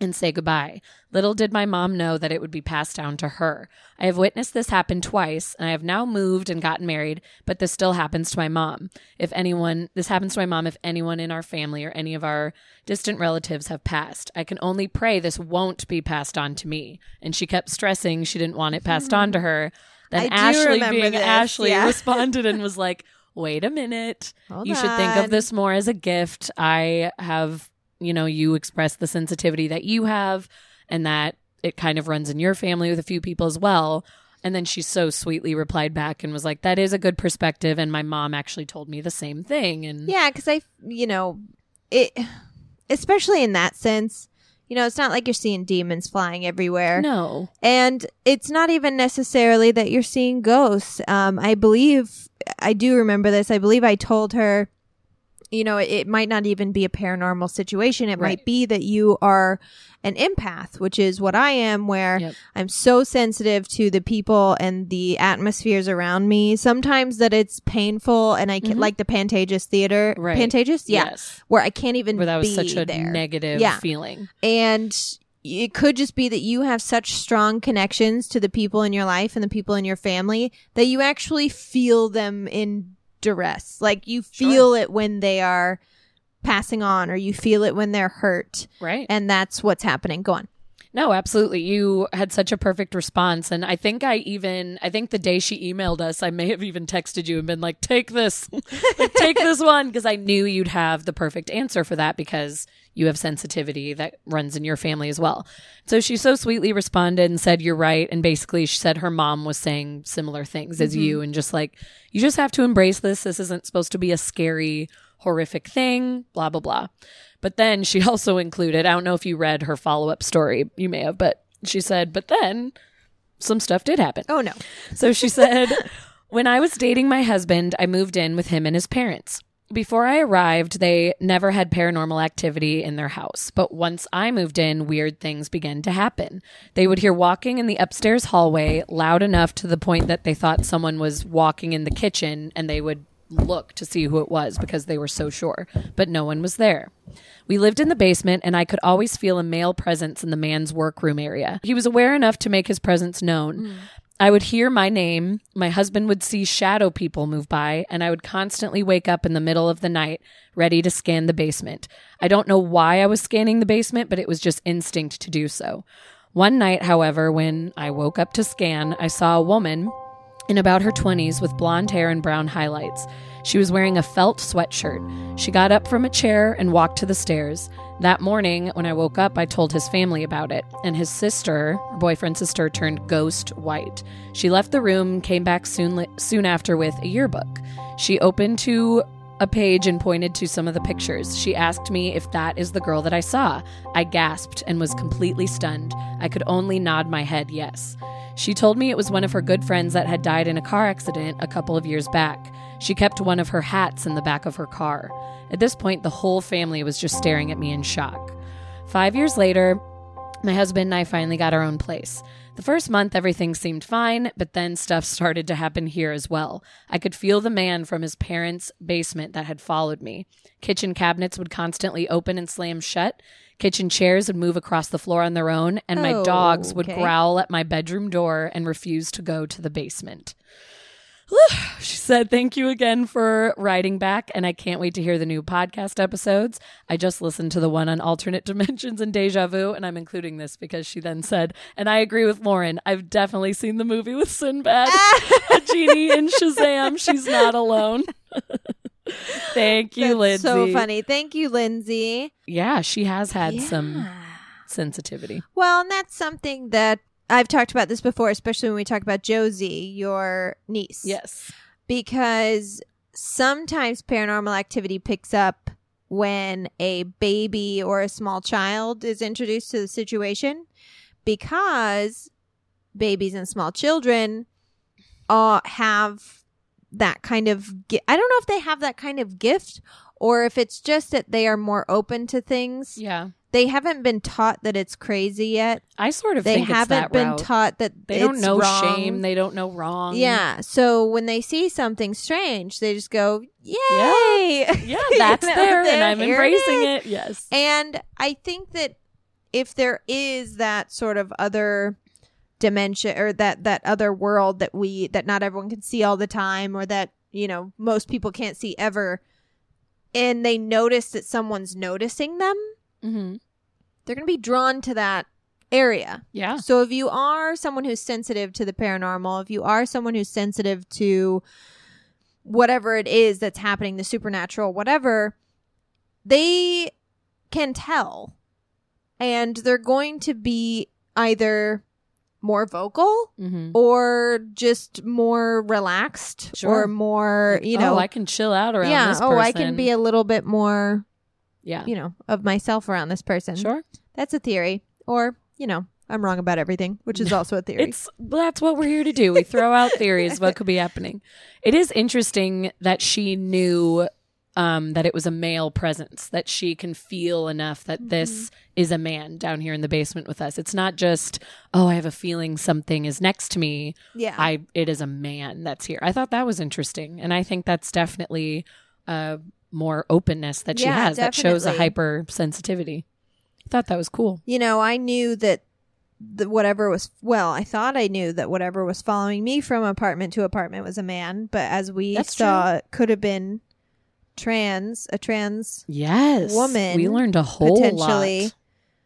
and say goodbye. Little did my mom know that it would be passed down to her. I have witnessed this happen twice, and I have now moved and gotten married, but this still happens to my mom. If anyone, this happens to my mom if anyone in our family or any of our distant relatives have passed. I can only pray this won't be passed on to me. And she kept stressing she didn't want it passed on to hmm. her. Then I Ashley, being this, Ashley, yeah. responded and was like, wait a minute. Hold you should think of this more as a gift. I have, you know, you express the sensitivity that you have and that it kind of runs in your family with a few people as well. And then she so sweetly replied back and was like, that is a good perspective. And my mom actually told me the same thing. And Yeah, because I, you know, it, especially in that sense, you know, it's not like you're seeing demons flying everywhere. no. And it's not even necessarily that you're seeing ghosts. Um, I believe, I do remember this. I believe I told her, you know, it, might not even be a paranormal situation. It Right. might be that you are an empath, which is what I am, where Yep. I'm so sensitive to the people and the atmospheres around me. Sometimes that it's painful, and I can Mhm. like the Pantages Theater. Right. Pantages, yeah, Yes. where I can't even Where that was be such a there. negative Yeah. feeling. And it could just be that you have such strong connections to the people in your life and the people in your family that you actually feel them in duress. Like you feel it when they are passing on or you feel it when they're hurt. Right. And that's what's happening. Go on. No, absolutely. You had such a perfect response. And I think I even, I think the day she emailed us, I may have even texted you and been like, take this, like, take this one. Cause I knew you'd have the perfect answer for that because you have sensitivity that runs in your family as well. So she so sweetly responded and said, you're right. And basically she said her mom was saying similar things as mm-hmm. you and just like, you just have to embrace this. This isn't supposed to be a scary, horrific thing, blah, blah, blah. But then she also included, I don't know if you read her follow up story, you may have, but she said, but then some stuff did happen. Oh no. So she said, When I was dating my husband, I moved in with him and his parents. Before I arrived, they never had paranormal activity in their house. But once I moved in, weird things began to happen. They would hear walking in the upstairs hallway loud enough to the point that they thought someone was walking in the kitchen and they would look to see who it was because they were so sure. But no one was there. We lived in the basement, and I could always feel a male presence in the man's workroom area. He was aware enough to make his presence known. Hmm. I would hear my name. My husband would see shadow people move by, and I would constantly wake up in the middle of the night, ready to scan the basement. I don't know why I was scanning the basement, but it was just instinct to do so. One night, however, when I woke up to scan, I saw a woman in about her 20s with blonde hair and brown highlights. She was wearing a felt sweatshirt. She got up from a chair and walked to the stairs. That morning, when I woke up, I told his family about it, and his sister, her boyfriend's sister, turned ghost white. She left the room, came back soon, soon after with a yearbook. She opened to a page and pointed to some of the pictures. She asked me if that is the girl that I saw. I gasped and was completely stunned. I could only nod my head yes. She told me it was one of her good friends that had died in a car accident a couple of years back. She kept one of her hats in the back of her car. At this point, the whole family was just staring at me in shock. Five years later, my husband and I finally got our own place. The first month, everything seemed fine, but then stuff started to happen here as well. I could feel the man from his parents' basement that had followed me. Kitchen cabinets would constantly open and slam shut. Kitchen chairs would move across the floor on their own, and my Oh, dogs would okay. growl at my bedroom door and refuse to go to the basement. She said, Thank you again for writing back, and I can't wait to hear the new podcast episodes. I just listened to the one on alternate dimensions and deja vu, and I'm including this because she then said, And I agree with Lauren. I've definitely seen the movie with Sinbad, a genie in Shazam. She's not alone. Thank you, That's Lindsay. so funny. Thank you, Lindsay. Yeah, she has had some sensitivity. Well, and that's something that I've talked about this before, especially when we talk about Josie, your niece. Yes. Because sometimes paranormal activity picks up when a baby or a small child is introduced to the situation because babies and small children uh, have that kind of gi- I don't know if they have that kind of gift or if it's just that they are more open to things. Yeah. They haven't been taught that it's crazy yet. I sort of They think haven't that been route. taught that They don't know wrong. shame. They don't know wrong. Yeah. So when they see something strange, they just go, "Yay!" Yeah, You that's know, there, and I'm here it embracing it. Yes. And I think that if there is that sort of other dimension or that that other world that we that not everyone can see all the time or that you know most people can't see ever and they notice that someone's noticing them Mm-hmm. They're going to be drawn to that area Yeah. so if you are someone who's sensitive to the paranormal, if you are someone who's sensitive to whatever it is that's happening, the supernatural, whatever, they can tell. And they're going to be either more vocal Mm-hmm. or just more relaxed Sure. or more, you know, oh, I can chill out around yeah, oh, I can be a little bit more, yeah. you know, of myself around this person. Sure. That's a theory. Or, you know, I'm wrong about everything, which is also a theory. It's that's what we're here to do. We throw out theories what could be happening. It is interesting that she knew um, that it was a male presence, that she can feel enough that this is a man down here in the basement with us. It's not just, oh, I have a feeling something is next to me. yeah. I it is a man that's here. I thought that was interesting, and I think that's definitely uh, more openness that she Yeah, has that shows a hypersensitivity. I thought that was cool. you know, I knew that the, whatever was, well, I thought I knew that whatever was following me from apartment to apartment was a man, but as we That's saw, it could have been trans, a trans, Yes, Woman, We learned a whole potentially. lot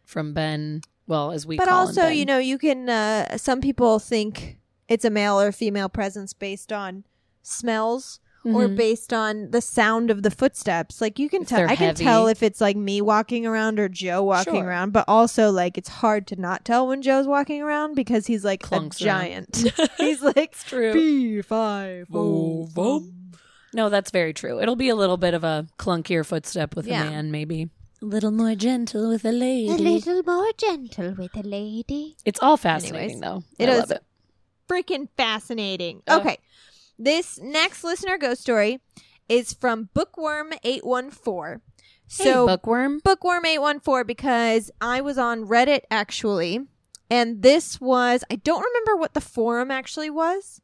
from Ben. Well, as we but also, you know, you can, uh, some people think it's a male or female presence based on smells. Or Mhm. based on the sound of the footsteps, like you can If tell. they're I can heavy. tell if it's like me walking around or Joe walking Sure. around, but also like it's hard to not tell when Joe's walking around because he's like Clunks a giant. he's like true. B five Vo- vo- No, that's very true. It'll be a little bit of a clunkier footstep with Yeah. a man, maybe. A little more gentle with a lady. A little more gentle with a lady. It's all fascinating, Anyways, though. it I is love it. Freaking fascinating. Ugh. Okay, this next listener ghost story is from Bookworm eight one four. So, So bookworm. Bookworm 814 because I was on Reddit actually. And this was, I don't remember what the forum actually was.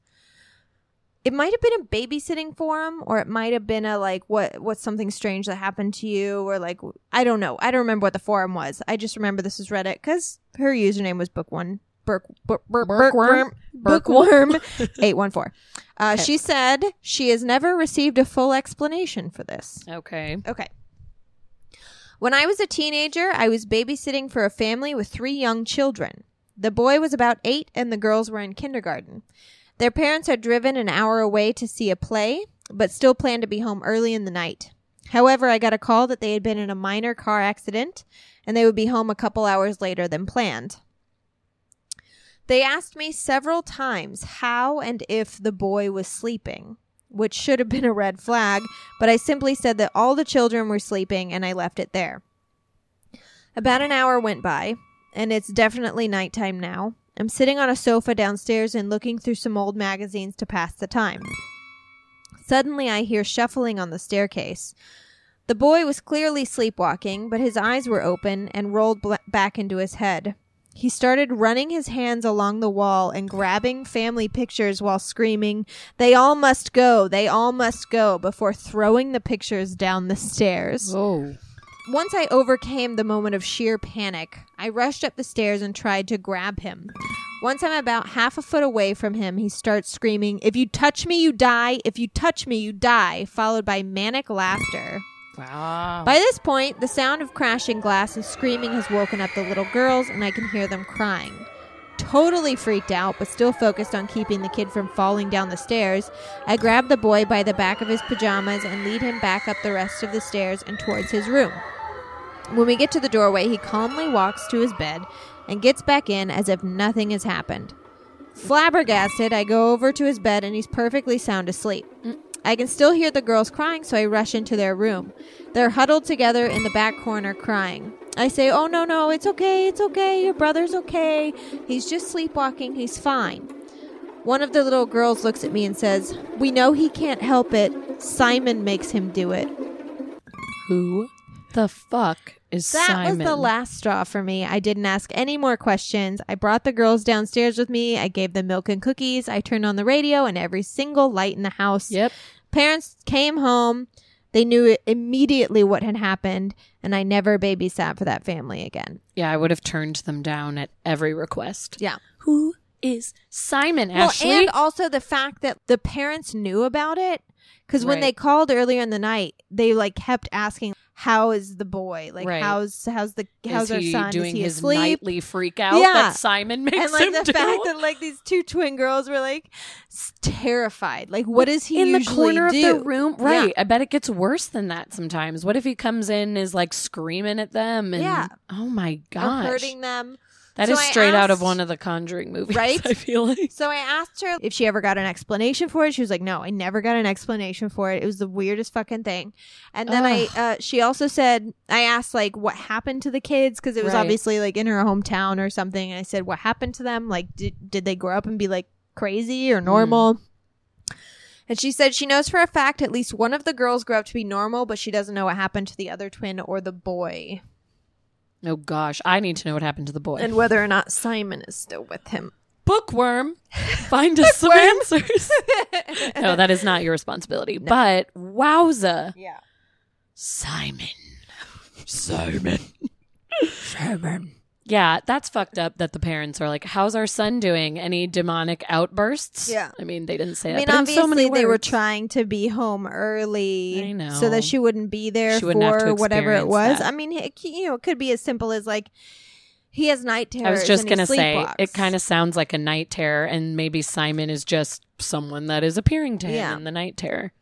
It might have been a babysitting forum or it might have been a like what what's something strange that happened to you or like I don't know. I don't remember what the forum was. I just remember this is Reddit cuz her username was bookworm Burk, Bookworm? Bookworm 814. Uh, She said she has never received a full explanation for this. Okay. Okay. When I was a teenager, I was babysitting for a family with three young children. The boy was about eight and the girls were in kindergarten. Their parents had driven an hour away to see a play, but still planned to be home early in the night. However, I got a call that they had been in a minor car accident and they would be home a couple hours later than planned. They asked me several times how and if the boy was sleeping, which should have been a red flag, but I simply said that all the children were sleeping and I left it there. About an hour went by, and it's definitely nighttime now. I'm sitting on a sofa downstairs and looking through some old magazines to pass the time. Suddenly, I hear shuffling on the staircase. The boy was clearly sleepwalking, but his eyes were open and rolled bl- back into his head. He started running his hands along the wall and grabbing family pictures while screaming, They all must go! They all must go! before throwing the pictures down the stairs. Oh. Once I overcame the moment of sheer panic, I rushed up the stairs and tried to grab him. Once I'm about half a foot away from him, he starts screaming, If you touch me, you die! If you touch me, you die! followed by manic laughter. Wow. By this point, the sound of crashing glass and screaming has woken up the little girls, and I can hear them crying. Totally freaked out, but still focused on keeping the kid from falling down the stairs, I grab the boy by the back of his pajamas and lead him back up the rest of the stairs and towards his room. When we get to the doorway, he calmly walks to his bed and gets back in as if nothing has happened. Flabbergasted, I go over to his bed and he's perfectly sound asleep. Mm. I can still hear the girls crying, so I rush into their room. They're huddled together in the back corner crying. I say, Oh, no, no, it's okay, it's okay, your brother's okay. He's just sleepwalking, he's fine. One of the little girls looks at me and says, We know he can't help it. Simon makes him do it. Who the fuck is Simon? That Simon? was the last straw for me. I didn't ask any more questions. I brought the girls downstairs with me. I gave them milk and cookies. I turned on the radio and every single light in the house. Yep. Parents came home. They knew immediately what had happened, and I never babysat for that family again. Yeah, I would have turned them down at every request. Yeah. Who is Simon Well, Ashley? and also the fact that the parents knew about it because when Right. they called earlier in the night, they like kept asking, "How is the boy? Like, Right. how's how's the how's is our he son? doing is he his asleep?" nightly freak out Yeah. that Simon makes and like him the do? fact that like these two twin girls were like terrified. Like, what does he in the corner do? of the room, right? I bet it gets worse than that sometimes. What if he comes in is like screaming at them? And, Yeah. Oh my Or hurting them. That So is straight out of one of the Conjuring movies, Right? I feel like. So I asked her if she ever got an explanation for it. She was like, "No, I never got an explanation for it. It was the weirdest fucking thing." And then I, uh, she also said, I asked like what happened to the kids because it was Right. obviously like in her hometown or something. And I said, "What happened to them? Like, did did they grow up and be like crazy or normal?" And she said she knows for a fact at least one of the girls grew up to be normal, but she doesn't know what happened to the other twin or the boy, Oh gosh, I need to know what happened to the boy. and whether or not Simon is still with him. Bookworm, find us some answers. no, that is not your responsibility. But wowza, Yeah. Simon, Simon, Simon. Yeah, that's fucked up. That the parents are like, "How's our son doing? Any demonic outbursts?" Yeah. I mean, they didn't say I mean, but obviously so many they were trying to be home early, I know. so that she wouldn't be there She for to whatever it was. that. I mean, it, you know, it could be as simple as like he has night terrors. I was just gonna say sleepwalks. it kind of sounds like a night terror, and maybe Simon is just someone that is appearing to him Yeah. in the night terror.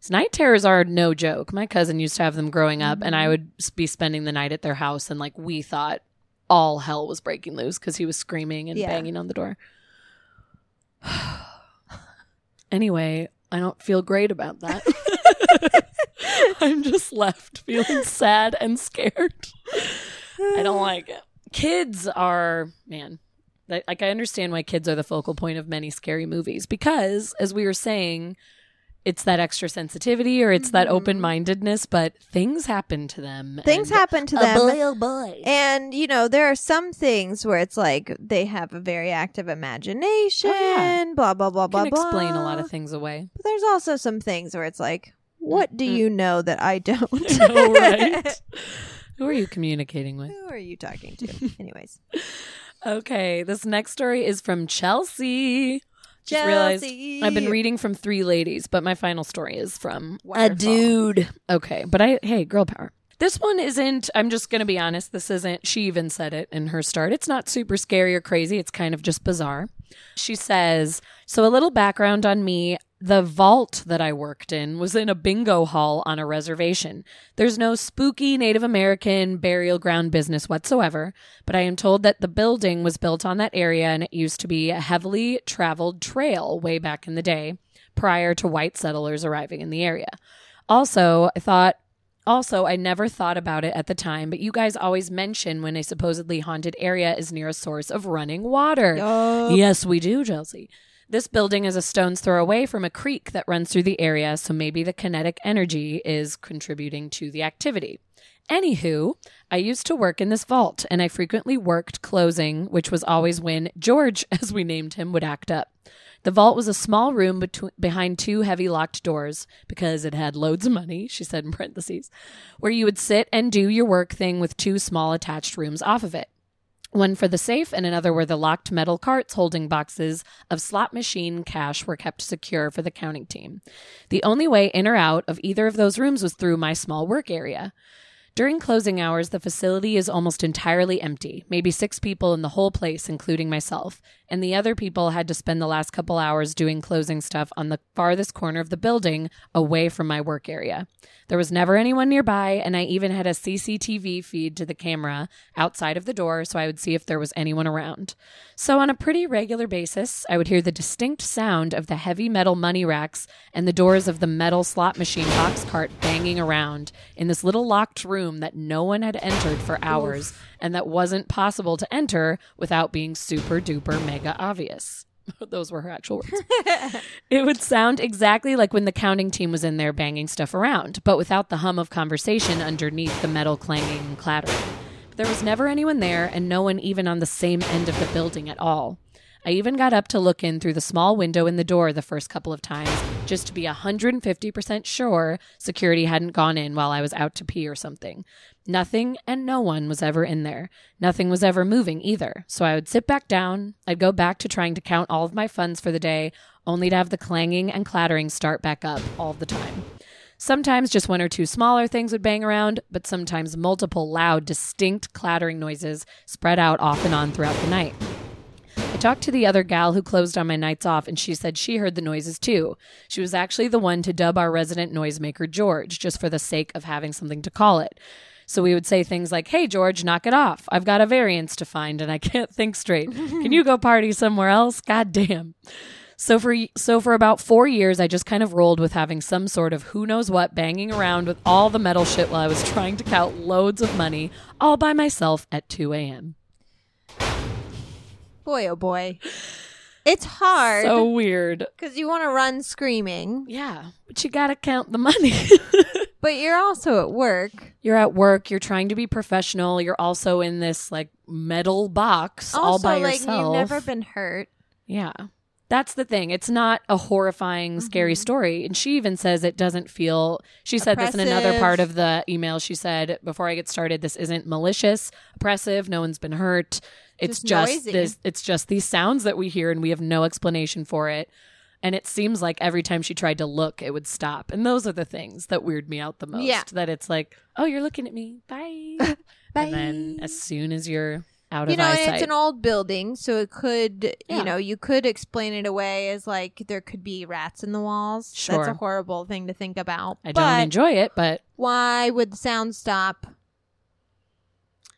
So night terrors are no joke. My cousin used to have them growing up, and Mm-hmm. I would be spending the night at their house, and like we thought all hell was breaking loose because he was screaming and Yeah. banging on the door. anyway, I don't feel great about that. I'm just left feeling sad and scared. I don't like it. Kids are, man, like like, I understand why kids are the focal point of many scary movies because, as we were saying, it's that extra sensitivity or it's that Mhm. open mindedness, but things happen to them. things and- happen to A them. boy, oh boy. And you know, there are some things where it's like they have a very active imagination, Oh, blah blah blah blah can blah. explain a lot of things away. But there's also some things where it's like, what do Mm-mm. you know that I don't? Know, right? Who are you communicating with? Who are you talking to? Anyways, Okay, this next story is from Chelsea. Just realized. I've been reading from three ladies, but my final story is from a dude. Okay, but I hey, girl power. This one isn't. I'm just gonna be honest. This isn't. She even said it in her start. It's not super scary or crazy. It's kind of just bizarre. She says, "So a little background on me. The vault that I worked in was in a bingo hall on a reservation. There's no spooky Native American burial ground business whatsoever, but I am told that the building was built on that area and it used to be a heavily traveled trail way back in the day prior to white settlers arriving in the area. Also, I thought also, I never thought about it at the time, but you guys always mention when a supposedly haunted area is near a source of running water. Yup. Yes, we do, Chelsea. This building is a stone's throw away from a creek that runs through the area, so maybe the kinetic energy is contributing to the activity. Anywho, I used to work in this vault, and I frequently worked closing, which was always when George, as we named him, would act up. The vault was a small room between, behind two heavy locked doors because it had loads of money, she said in parentheses, where you would sit and do your work thing with two small attached rooms off of it. One for the safe and another where the locked metal carts holding boxes of slot machine cash were kept secure for the counting team. The only way in or out of either of those rooms was through my small work area. During closing hours, the facility is almost entirely empty, maybe six people in the whole place, including myself, and the other people had to spend the last couple hours doing closing stuff on the farthest corner of the building away from my work area. There was never anyone nearby, and I even had a CCTV feed to the camera outside of the door so I would see if there was anyone around. So, on a pretty regular basis, I would hear the distinct sound of the heavy metal money racks and the doors of the metal slot machine box cart banging around in this little locked room that no one had entered for hours and that wasn't possible to enter without being super duper mega obvious. Those were her actual words. It would sound exactly like when the counting team was in there banging stuff around, but without the hum of conversation underneath the metal clanging and clattering. There was never anyone there, and no one even on the same end of the building at all. I even got up to look in through the small window in the door the first couple of times just to be 150% sure security hadn't gone in while I was out to pee or something. Nothing and no one was ever in there. Nothing was ever moving either. So I would sit back down. I'd go back to trying to count all of my funds for the day, only to have the clanging and clattering start back up all the time. Sometimes just one or two smaller things would bang around, but sometimes multiple loud, distinct clattering noises spread out off and on throughout the night. Talked to the other gal who closed on my nights off, and she said she heard the noises too. She was actually the one to dub our resident noisemaker George, just for the sake of having something to call it. So we would say things like, Hey, George, knock it off. I've got a variance to find and I can't think straight. Can you go party somewhere else? God damn. So for so for about 4 years I just kind of rolled with having some sort of who knows what banging around with all the metal shit while I was trying to count loads of money all by myself at 2 a.m. Boy, oh boy. It's hard So weird. because you want to run screaming, Yeah, but you got to count the money. but you're also at work. you're at work, you're trying to be professional, you're also in this like metal box all Also, by like yourself. you've never been hurt. Yeah. That's the thing. It's not a horrifying, scary Mm-hmm. story. And she even says it doesn't feel. She said this in another part of the email. She said, before I get started, this isn't malicious, oppressive. No one's been hurt. It's Just just, this. It's just these sounds that we hear, and we have no explanation for it. And it seems like every time she tried to look, it would stop. And those are the things that weird me out the most. Yeah. That it's like, oh, you're looking at me. Bye. Bye. And then as soon as you're out you of know, eyesight, it's an old building, so it could, Yeah. you know, you could explain it away as like there could be rats in the walls. That's a horrible thing to think about. I don't enjoy it, but why would the sound stop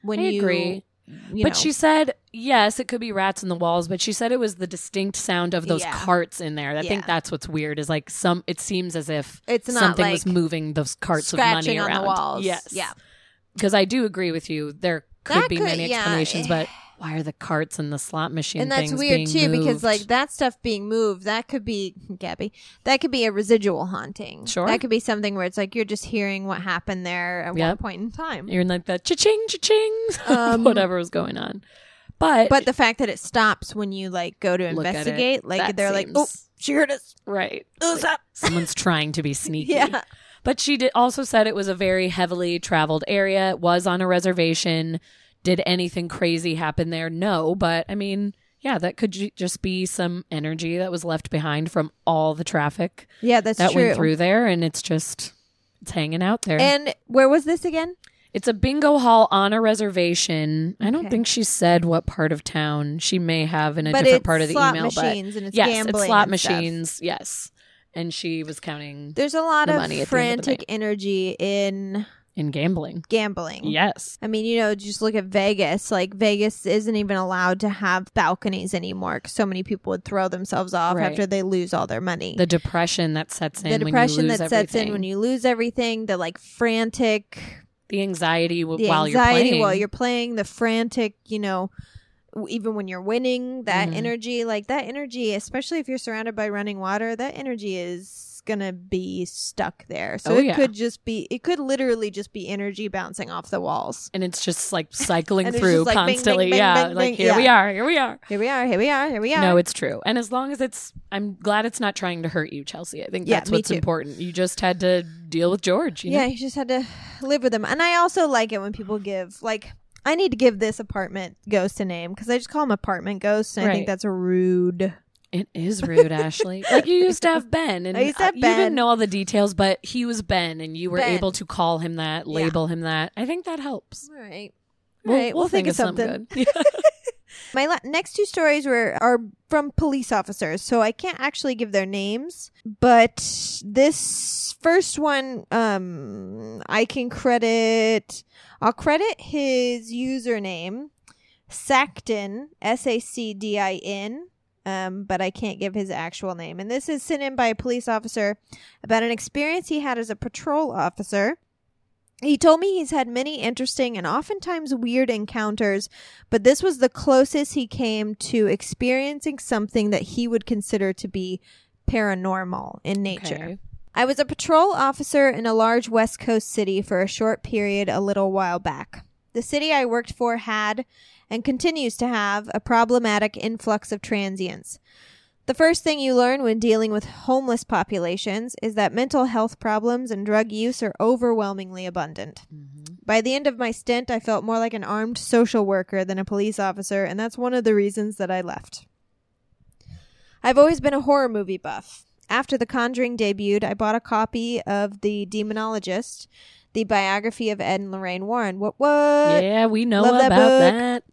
when I you agree. you but know, she said, yes, it could be rats in the walls, but she said it was the distinct sound of those Yeah. carts in there. I Yeah. think that's what's weird is like some, it seems as if It's not something was moving those carts of money around. the walls. Yes. Yeah. Because I do agree with you. There could That be could- many yeah. explanations, but why are the carts and the slot machine and that's weird too because like that stuff being moved that could be gabby that could be a residual haunting Sure. that could be something where it's like you're just hearing what happened there at one point in time you're in like the cha-ching, cha-ching, Um, whatever was going on. But, but the fact that it stops when you like go to at it. investigate like they're like oh she heard us right. stop Someone's trying to be sneaky. yeah But she did also said it was a very heavily traveled area. It was on a reservation. Did anything crazy happen there? No, but I mean, yeah, that could ju- just be some energy that was left behind from all the traffic yeah that's that true went through there, and it's just it's hanging out there. and where was this again it's a bingo hall on a reservation. I don't Okay. think she said what part of town. She may have in a but different part of the email, machines and but it's yes, gambling it's slot machines. Yes, and she was counting there's a lot the of money at of frantic energy in in gambling. gambling Yes. I mean, you know, just look at Vegas. Like Vegas isn't even allowed to have balconies anymore because so many people would throw themselves off Right. after they lose all their money. the depression that sets in the depression when you lose that sets in when you lose everything, the like frantic, the anxiety w- the while anxiety you're playing while you're playing, the frantic, you know, even when you're winning, that Mhm. energy, like that energy, especially if you're surrounded by running water, that energy is gonna be stuck there. So Oh, it yeah. could just be, it could literally just be energy bouncing off the walls. and it's just like cycling through like constantly yeah like here we are here we are Here we are. Here we are. Here we are. no it's true and as long as it's i'm glad it's not trying to hurt you chelsea i think Yeah, that's what's important you just had to deal with george you yeah, know? you just had to live with him And I also like it when people give like I need to give this apartment ghost a name because I just call them apartment ghosts, and I think that's rude. it is rude ashley like you used to have ben and I used to have you didn't know all the details but he was ben and you were Ben. able to call him that Yeah. label him that i think that helps All right. we'll, right, we'll think of something good. My la- next two stories were are from police officers, so I can't actually give their names. But this first one, um, I can credit. I'll credit his username, Sacdin, S A C D I N. Um, but I can't give his actual name. And this is sent in by a police officer about an experience he had as a patrol officer. He told me he's had many interesting and oftentimes weird encounters, but this was the closest he came to experiencing something that he would consider to be paranormal in nature. Okay. I was a patrol officer in a large West Coast city for a short period a little while back. The city I worked for had and continues to have a problematic influx of transients. The first thing you learn when dealing with homeless populations is that mental health problems and drug use are overwhelmingly abundant. Mm-hmm. By the end of my stint, I felt more like an armed social worker than a police officer, and that's one of the reasons that I left. I've always been a horror movie buff. After The Conjuring debuted, I bought a copy of The Demonologist, the biography of Ed and Lorraine Warren. What what? yeah, we know Love that about book. that.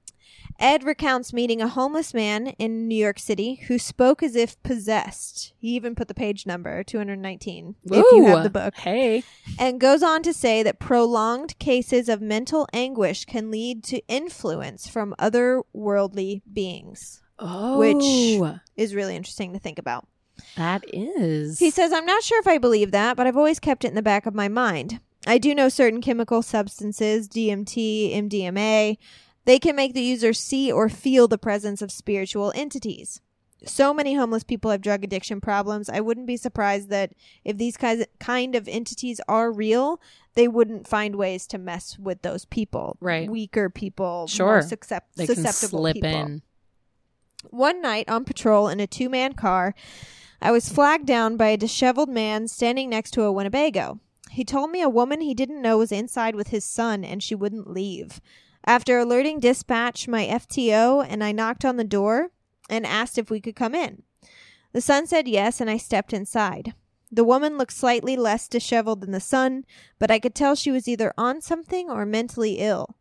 Ed recounts meeting a homeless man in New York City who spoke as if possessed. He even put the page number 219 if you have the book. Hey. And goes on to say that prolonged cases of mental anguish can lead to influence from otherworldly beings. Oh, Which- Is really interesting to think about. that is. He says, I'm not sure if I believe that, but I've always kept it in the back of my mind. I do know certain chemical substances, DMT, MDMA, they can make the user see or feel the presence of spiritual entities. So many homeless people have drug addiction problems. I wouldn't be surprised that if these kind of entities are real, they wouldn't find ways to mess with those people. Right. Weaker people, Sure. more succep- they can susceptible slip people. in. One night on patrol in a two man car, I was flagged down by a disheveled man standing next to a Winnebago. He told me a woman he didn't know was inside with his son and she wouldn't leave. After alerting dispatch, my FTO, and I knocked on the door and asked if we could come in. The son said yes, and I stepped inside. The woman looked slightly less disheveled than the son, but I could tell she was either on something or mentally ill.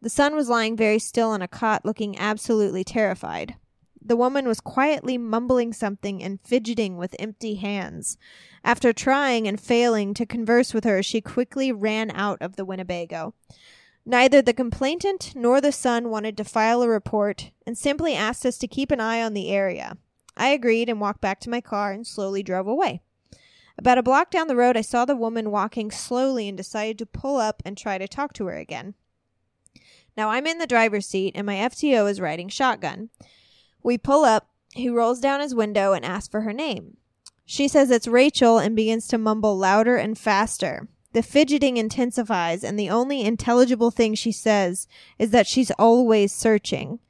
The son was lying very still on a cot, looking absolutely terrified. The woman was quietly mumbling something and fidgeting with empty hands. After trying and failing to converse with her, she quickly ran out of the Winnebago. Neither the complainant nor the son wanted to file a report and simply asked us to keep an eye on the area. I agreed and walked back to my car and slowly drove away. About a block down the road, I saw the woman walking slowly and decided to pull up and try to talk to her again. Now I'm in the driver's seat and my FTO is riding shotgun. We pull up, he rolls down his window and asks for her name. She says it's Rachel and begins to mumble louder and faster. The fidgeting intensifies, and the only intelligible thing she says is that she's always searching.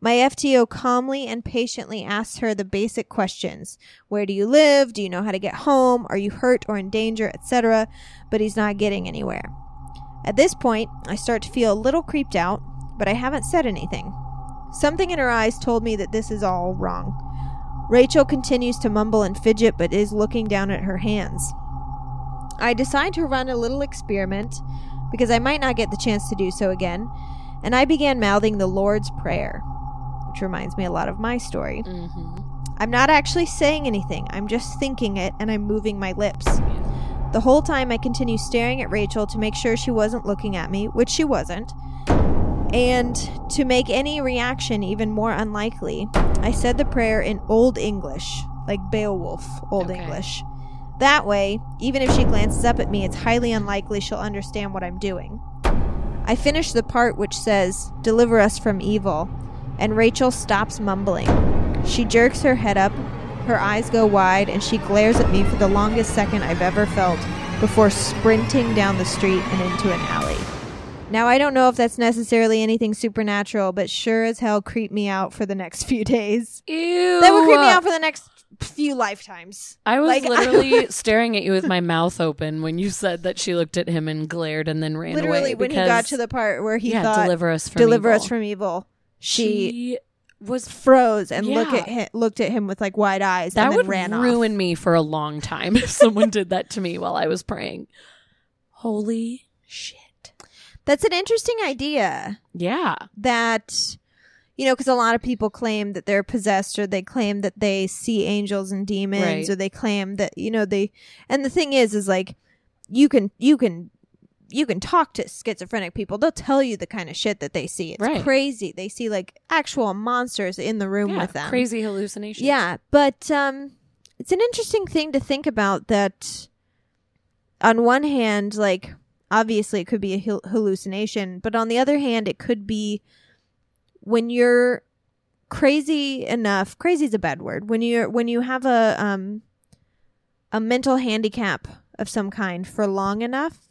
My FTO calmly and patiently asks her the basic questions Where do you live? Do you know how to get home? Are you hurt or in danger? etc. But he's not getting anywhere. At this point, I start to feel a little creeped out, but I haven't said anything. Something in her eyes told me that this is all wrong. Rachel continues to mumble and fidget, but is looking down at her hands. I decide to run a little experiment because I might not get the chance to do so again, and I began mouthing the Lord's Prayer, which reminds me a lot of my story. Mm-hmm. I'm not actually saying anything, I'm just thinking it and I'm moving my lips. The whole time I continue staring at Rachel to make sure she wasn't looking at me, which she wasn't. And to make any reaction even more unlikely, I said the prayer in Old English, like Beowulf Old Okay. English. That way, even if she glances up at me, it's highly unlikely she'll understand what I'm doing. I finish the part which says, Deliver us from evil, and Rachel stops mumbling. She jerks her head up, her eyes go wide, and she glares at me for the longest second I've ever felt before sprinting down the street and into an alley. Now, I don't know if that's necessarily anything supernatural, but sure as hell creep me out for the next few days. Ew. That would creep me out for the next few lifetimes. I was Like, literally was- staring at you with my mouth open when you said that she looked at him and glared and then ran Literally, away. when he got to the part where he yeah, thought, deliver us from deliver evil. us from evil, she, she was froze and look at him, looked at him with like wide eyes that and then would ran ruin off. me for a long time if someone did that to me while I was praying. Holy shit. That's an interesting idea. Yeah. that you know because a lot of people claim that they're possessed or they claim that they see angels and demons Right. or they claim that you know they and the thing is is like you can you can you can talk to schizophrenic people they'll tell you the kind of shit that they see it's Right. crazy they see like actual monsters in the room yeah. with them Crazy hallucinations. yeah but um it's an interesting thing to think about that on one hand like obviously it could be a hallucination but on the other hand it could be when you're crazy enough crazy is a bad word when you're when you have a um a mental handicap of some kind for long enough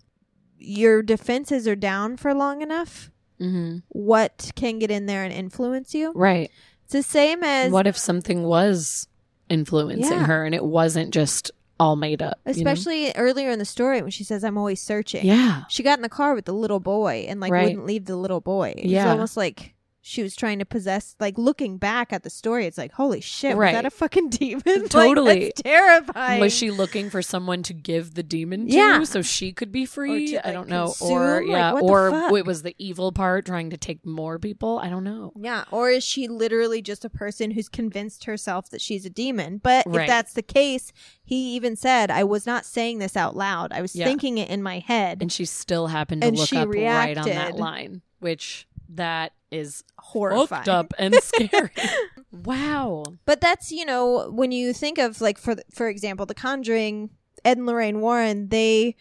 your defenses are down for long enough Mm-hmm. what can get in there and influence you. Right. It's the same as What if something was influencing Yeah. her and it wasn't just all made up? you know? especially earlier in the story when she says I'm always searching. Yeah. She got in the car with the little boy and like Right. wouldn't leave the little boy. It's Yeah. almost like she was trying to possess like looking back at the story, it's like, holy shit, Right. was that a fucking demon? Like, Totally. that's terrifying. Was she looking for someone to give the demon to Yeah. so she could be free? to, I don't know. consume? Or yeah, the or it was the evil part trying to take more people. I don't know. Yeah, or is she literally just a person who's convinced herself that she's a demon? But Right. if that's the case, he even said, I was not saying this out loud. I was Yeah. thinking it in my head. And she still happened to And look she up right on that line, which that is Horrifying. hooked up and scary. wow. But that's, you know, when you think of like for for example, The Conjuring, Ed and Lorraine Warren, they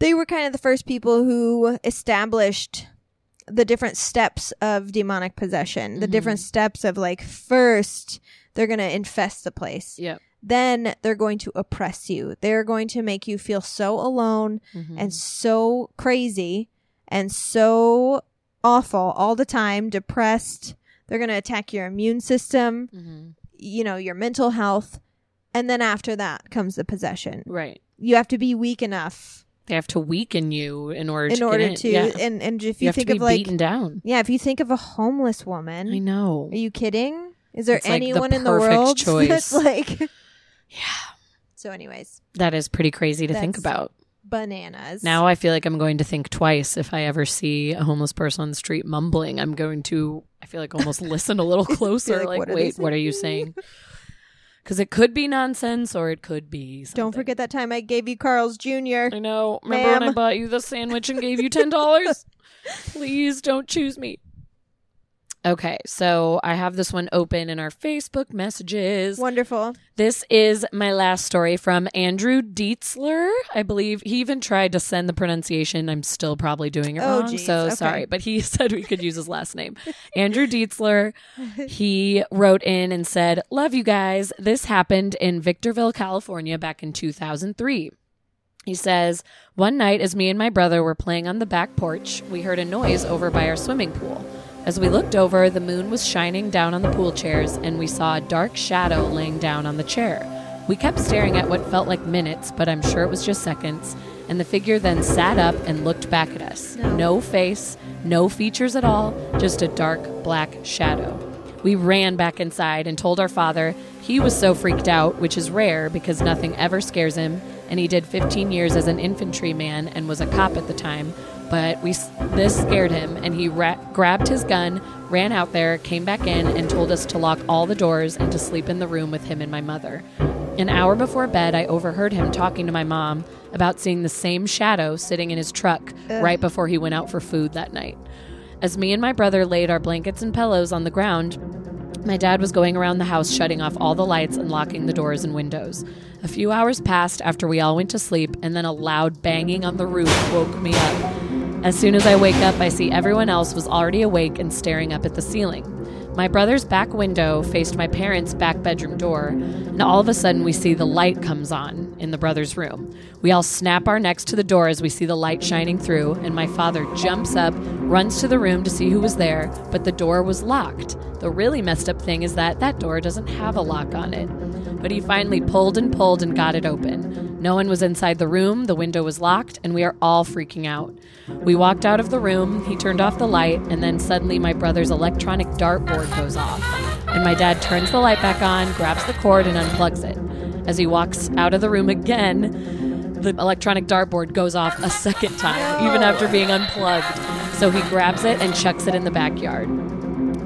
they were kind of the first people who established the different steps of demonic possession, the Mhm. different steps of like first they're going to infest the place. Yep. Then they're going to oppress you. They're going to make you feel so alone Mhm. and so crazy and so awful all the time, depressed. They're going to attack your immune system, Mhm. you know, your mental health. And then after that comes the possession. Right. You have to be weak enough They have to weaken you in order in to order get in. to Yeah. and and if you, you, have think to be of like beaten down. yeah, if you think of a homeless woman, I know. are you kidding? Is there It's like the anyone in the world choice. that's like Yeah. So anyways, That is pretty crazy to think about. Bananas. Now I feel like I'm going to think twice if I ever see a homeless person on the street mumbling. I'm going to, I feel like almost listen a little closer. like, like, what wait, what are you saying? Because it could be nonsense or it could be. Something. Don't forget that time I gave you Carl's Jr. I know. Remember when I bought you the sandwich and gave you ten dollars? Please don't choose me. Okay, so I have this one open in our Facebook messages. Wonderful. This is my last story from Andrew Dietzler. I believe he even tried to send the pronunciation. I'm still probably doing it Oh, wrong. geez. So Okay. sorry, but he said we could use his last name. Andrew Dietzler. He wrote in and said, Love you guys. This happened in Victorville, California back in 2003. He says, One night, as me and my brother were playing on the back porch, we heard a noise over by our swimming pool. As we looked over, the moon was shining down on the pool chairs, and we saw a dark shadow laying down on the chair. We kept staring at what felt like minutes, but I'm sure it was just seconds, and the figure then sat up and looked back at us. No. no face, no features at all, just a dark black shadow. We ran back inside and told our father he was so freaked out, which is rare because nothing ever scares him, and he did 15 years as an infantryman and was a cop at the time. But we this scared him, and he ra- grabbed his gun, ran out there, came back in, and told us to lock all the doors and to sleep in the room with him and my mother. An hour before bed, I overheard him talking to my mom about seeing the same shadow sitting in his truck right before he went out for food that night. As me and my brother laid our blankets and pillows on the ground, my dad was going around the house shutting off all the lights and locking the doors and windows. A few hours passed after we all went to sleep, and then a loud banging on the roof woke me up. As soon as I wake up, I see everyone else was already awake and staring up at the ceiling. My brother's back window faced my parents' back bedroom door, and all of a sudden we see the light comes on in the brother's room. We all snap our necks to the door as we see the light shining through, and my father jumps up, runs to the room to see who was there, but the door was locked. The really messed up thing is that that door doesn't have a lock on it. But he finally pulled and pulled and got it open. No one was inside the room, the window was locked, and we are all freaking out. We walked out of the room, he turned off the light, and then suddenly my brother's electronic dartboard goes off. And my dad turns the light back on, grabs the cord, and unplugs it. As he walks out of the room again, the electronic dartboard goes off a second time, even after being unplugged. So he grabs it and chucks it in the backyard.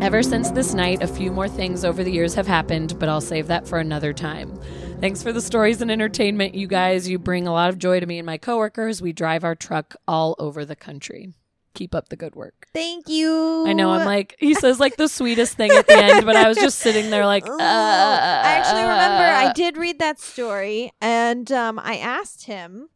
Ever since this night, a few more things over the years have happened, but I'll save that for another time. Thanks for the stories and entertainment, you guys. You bring a lot of joy to me and my coworkers. We drive our truck all over the country. Keep up the good work. Thank you. I know I'm like he says like the sweetest thing at the end, but I was just sitting there like, uh, I actually remember I did read that story and um, I asked him,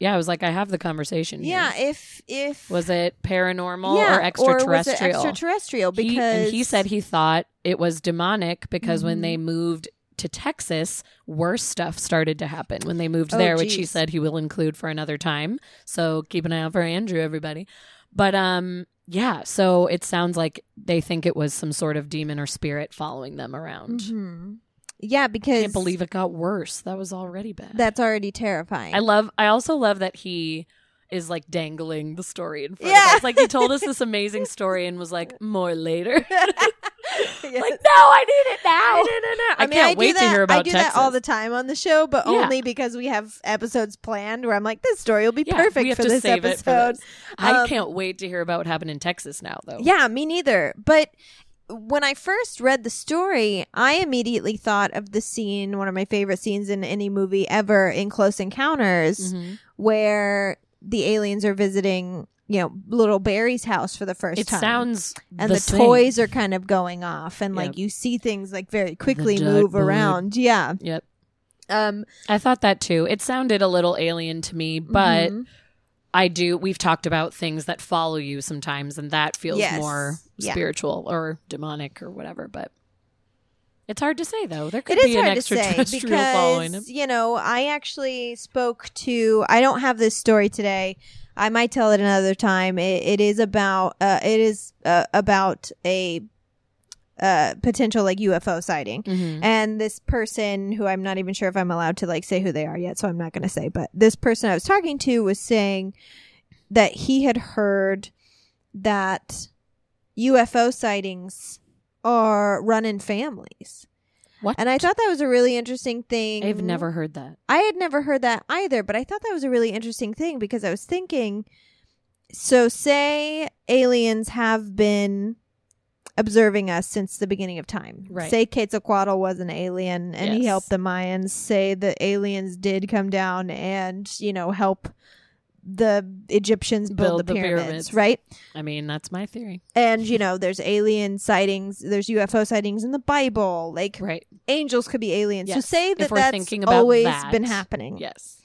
yeah, I was like, I have the conversation. here. yeah, if if was it paranormal yeah, or extraterrestrial? it extraterrestrial He- because and he said he thought it was demonic because when Mhm. they moved to Texas, worse stuff started to happen when they moved Oh, there, which he said he will include for another time. So keep an eye out for Andrew, everybody. But um, yeah, so it sounds like they think it was some sort of demon or spirit following them around. Mhm. Yeah, because I Can't believe it got worse. That was already bad. that's already terrifying. I love. I also love that he is like dangling the story in front Yeah. of us. Like he told us this amazing story and was like, "More later." Yes. Like, no, I need it now. no, no, no. I, mean, can't do wait that, to hear about I do Texas. that all the time on the show, but Yeah. only because we have episodes planned where I'm like, this story will be Yeah, perfect we have for to this save it for episode. this. I Um, can't wait to hear about what happened in Texas now, though. Yeah, me neither. But when I first read the story, I immediately thought of the scene, one of my favorite scenes in any movie ever in Close Encounters, Mhm. where the aliens are visiting, you know, little Barry's house for the first It time. It sounds and the, same. toys are kind of going off and like you see things like very quickly move around. Yeah. Yep, Um I thought that too. It sounded a little alien to me, but mhm. I do. We've talked about things that follow you sometimes, and that feels Yes. more Yeah. spiritual or demonic or whatever. But it's hard to say, though. There It could is be an extraterrestrial following him. you know I actually spoke to. I don't have this story today. I might tell it another time. It, it is about. Uh, it is uh, about a uh, potential like UFO sighting. Mhm. And this person who I'm not even sure if I'm allowed to like say who they are yet, so I'm not going to say, but this person I was talking to was saying that he had heard that UFO sightings are run in families. What? And I thought that was a really interesting thing. I've never heard that. I had never heard that either, but I thought that was a really interesting thing because I was thinking so say aliens have been observing us since the beginning of time. Right. Say Quetzalcoatl was an alien and he helped the Mayans. Say the aliens did come down and, you know, help the Egyptians build, Build the, the pyramids, pyramids. right? I mean, that's my theory. And you know, there's alien sightings, there's UFO sightings in the Bible. Like Right. angels could be aliens. So Yes. say If that we're that's thinking about always that, been happening. Yes.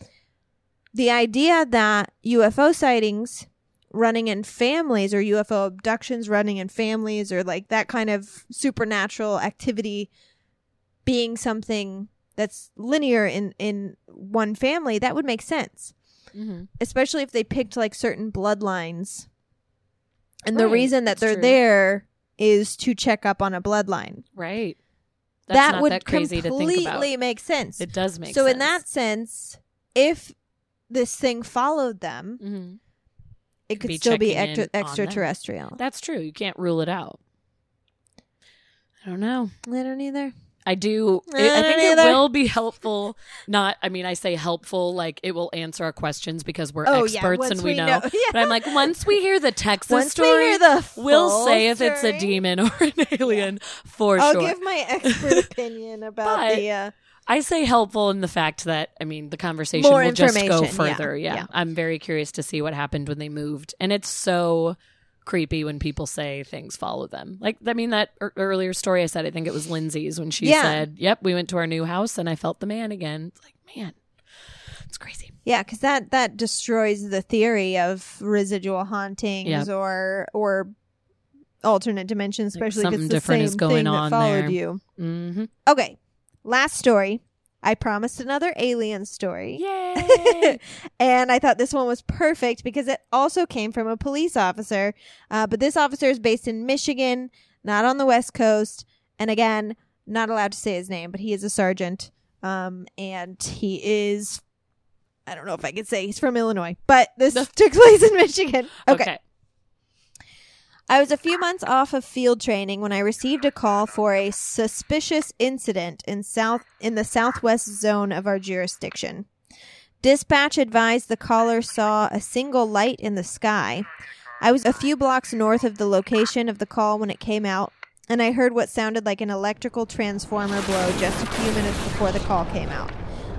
The idea that UFO sightings running in families or UFO abductions running in families or like that kind of supernatural activity being something that's linear in in one family, that would make sense. hmm Especially if they picked like certain bloodlines. And the reason that that's they're true. there is to check up on a bloodline. Right. That's that not would that crazy to think completely make sense. It does make so sense. in that sense, if this thing followed them, hmm it could be still be extra- extraterrestrial. That's true. You can't rule it out. I don't know. I don't either. I do. I It, I think it will be helpful. Not. I mean, I say helpful like it will answer our questions because we're Oh, experts once and we, we know. know. Yeah. But I'm like, once we hear the Texas Once story, we the we'll say if it's a demon or an alien for I'll sure. give my expert opinion about But the. Uh, I say helpful in the fact that I mean the conversation More will just go information, yeah, further. Yeah. yeah. I'm very curious to see what happened when they moved, and it's so creepy when people say things follow them. Like I mean that er- earlier story I said, I think it was Lindsay's when she Yeah. said, "Yep, we went to our new house and I felt the man again." It's like man, it's crazy. yeah, because that that destroys the theory of residual hauntings Yeah. or or alternate dimensions, Like especially if it's the different same is going thing on that followed there. you. hmm Okay, last story. I promised another alien story. Yay! and I thought this one was perfect because it also came from a police officer. Uh, but this officer is based in Michigan, not on the West Coast. And again, not allowed to say his name, but he is a sergeant. Um, and he is, I don't know if I could say he's from Illinois, but this took place in Michigan. okay. okay. I was a few months off of field training when I received a call for a suspicious incident in south in the southwest zone of our jurisdiction. Dispatch advised the caller saw a single light in the sky. I was a few blocks north of the location of the call when it came out, and I heard what sounded like an electrical transformer blow just a few minutes before the call came out.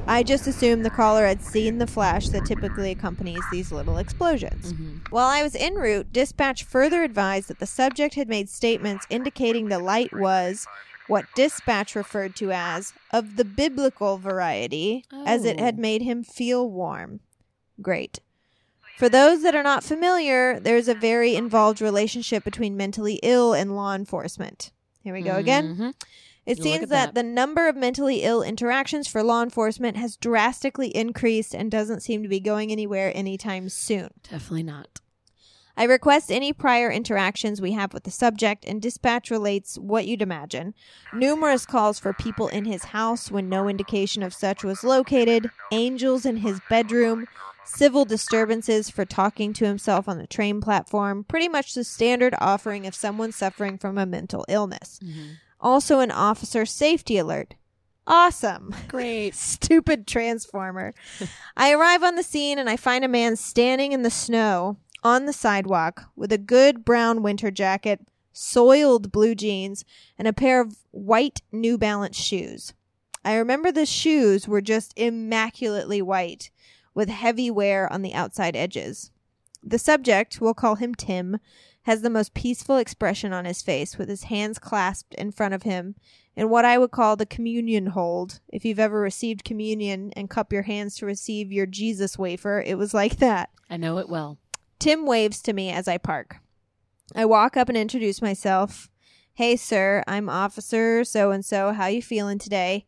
I just assumed the caller had seen the flash that typically accompanies these little explosions. While I was en route, dispatch further advised that the subject had made statements indicating the light was what dispatch referred to as of the biblical variety, as it Oh. had made him feel warm. Great. For those that are not familiar, there's a very involved relationship between mentally ill and law enforcement. Here we go again. Mhm. It Look seems that, that. the number of mentally ill interactions for law enforcement has drastically increased and doesn't seem to be going anywhere anytime soon. Definitely not. I request any prior interactions we have with the subject, and dispatch relates what you'd imagine. Numerous calls for people in his house when no indication of such was located, angels in his bedroom, civil disturbances for talking to himself on the train platform, pretty much the standard offering of someone suffering from a mental illness. Mm-hmm. Also, an officer safety alert. Awesome. Great. Stupid transformer. I arrive on the scene and I find a man standing in the snow on the sidewalk with a good brown winter jacket, soiled blue jeans, and a pair of white New Balance shoes. I remember the shoes were just immaculately white with heavy wear on the outside edges. The subject, we'll call him Tim, has the most peaceful expression on his face with his hands clasped in front of him in what I would call the communion hold. If you've ever received communion and cup your hands to receive your Jesus wafer, it was like that. I know it well. Tim waves to me as I park. I walk up and introduce myself. Hey, sir, I'm Officer so and so. How you feeling today?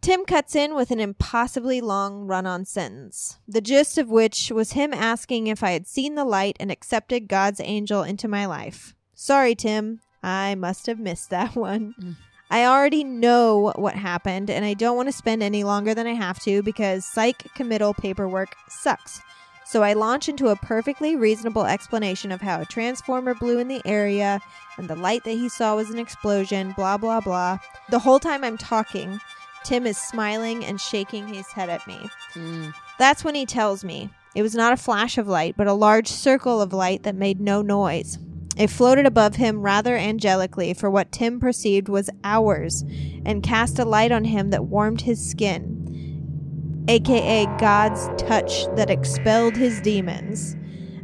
Tim cuts in with an impossibly long run on sentence, the gist of which was him asking if I had seen the light and accepted God's angel into my life. Sorry, Tim. I must have missed that one. Mm. I already know what happened, and I don't want to spend any longer than I have to because psych committal paperwork sucks. So I launch into a perfectly reasonable explanation of how a transformer blew in the area and the light that he saw was an explosion, blah, blah, blah. The whole time I'm talking, Tim is smiling and shaking his head at me. Mm. That's when he tells me it was not a flash of light, but a large circle of light that made no noise. It floated above him rather angelically for what Tim perceived was hours and cast a light on him that warmed his skin, aka God's touch that expelled his demons.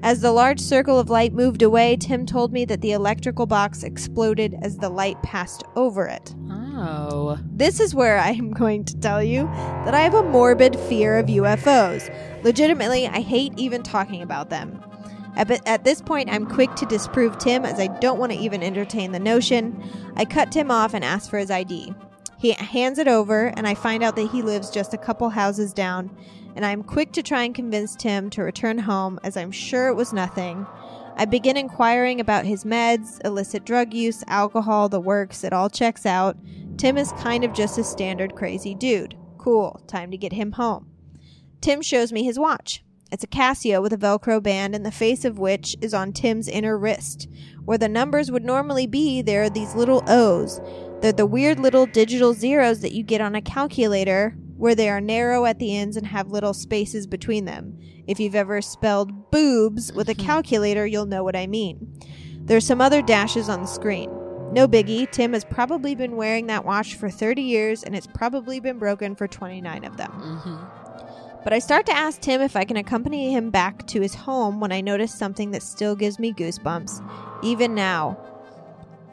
As the large circle of light moved away, Tim told me that the electrical box exploded as the light passed over it. This is where I am going to tell you that I have a morbid fear of UFOs. Legitimately, I hate even talking about them. At, at this point, I'm quick to disprove Tim as I don't want to even entertain the notion. I cut Tim off and ask for his ID. He hands it over, and I find out that he lives just a couple houses down. And I'm quick to try and convince Tim to return home, as I'm sure it was nothing. I begin inquiring about his meds, illicit drug use, alcohol, the works. It all checks out. Tim is kind of just a standard crazy dude. Cool, time to get him home. Tim shows me his watch. It's a Casio with a Velcro band, and the face of which is on Tim's inner wrist. Where the numbers would normally be, there are these little O's. They're the weird little digital zeros that you get on a calculator, where they are narrow at the ends and have little spaces between them. If you've ever spelled boobs with a mm-hmm. calculator, you'll know what I mean. There's some other dashes on the screen. No biggie, Tim has probably been wearing that watch for 30 years and it's probably been broken for 29 of them. Mm-hmm. But I start to ask Tim if I can accompany him back to his home when I notice something that still gives me goosebumps, even now.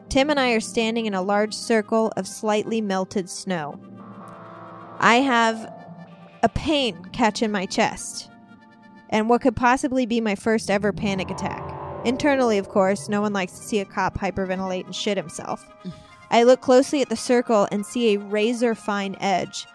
Tim and I are standing in a large circle of slightly melted snow. I have a pain catch in my chest, and what could possibly be my first ever panic attack. Internally, of course, no one likes to see a cop hyperventilate and shit himself. I look closely at the circle and see a razor fine edge.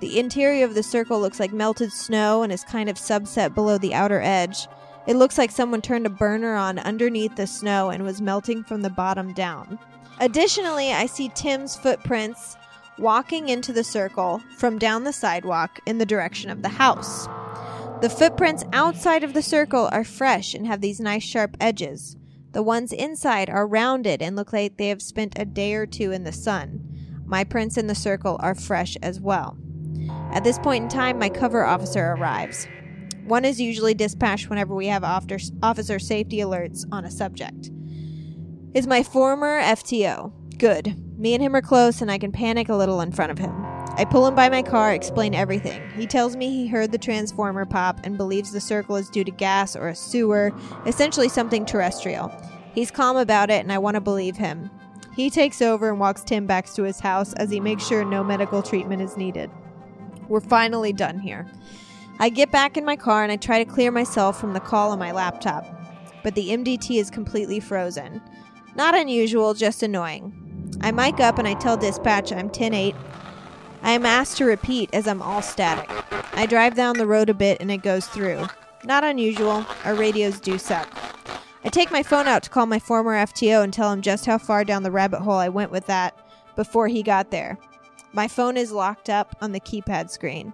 The interior of the circle looks like melted snow and is kind of subset below the outer edge. It looks like someone turned a burner on underneath the snow and was melting from the bottom down. Additionally, I see Tim's footprints walking into the circle from down the sidewalk in the direction of the house. The footprints outside of the circle are fresh and have these nice sharp edges. The ones inside are rounded and look like they have spent a day or two in the sun. My prints in the circle are fresh as well. At this point in time, my cover officer arrives. One is usually dispatched whenever we have officer, safety alerts on a subject. Is my former FTO. Good. Me and him are close, and I can panic a little in front of him. I pull him by my car, explain everything. He tells me he heard the transformer pop and believes the circle is due to gas or a sewer, essentially something terrestrial. He's calm about it, and I want to believe him. He takes over and walks Tim back to his house as he makes sure no medical treatment is needed. We're finally done here. I get back in my car and I try to clear myself from the call on my laptop, but the MDT is completely frozen. Not unusual, just annoying. I mic up and I tell dispatch I'm 10 8. I am asked to repeat as I'm all static. I drive down the road a bit and it goes through. Not unusual, our radios do suck. I take my phone out to call my former FTO and tell him just how far down the rabbit hole I went with that before he got there. My phone is locked up on the keypad screen.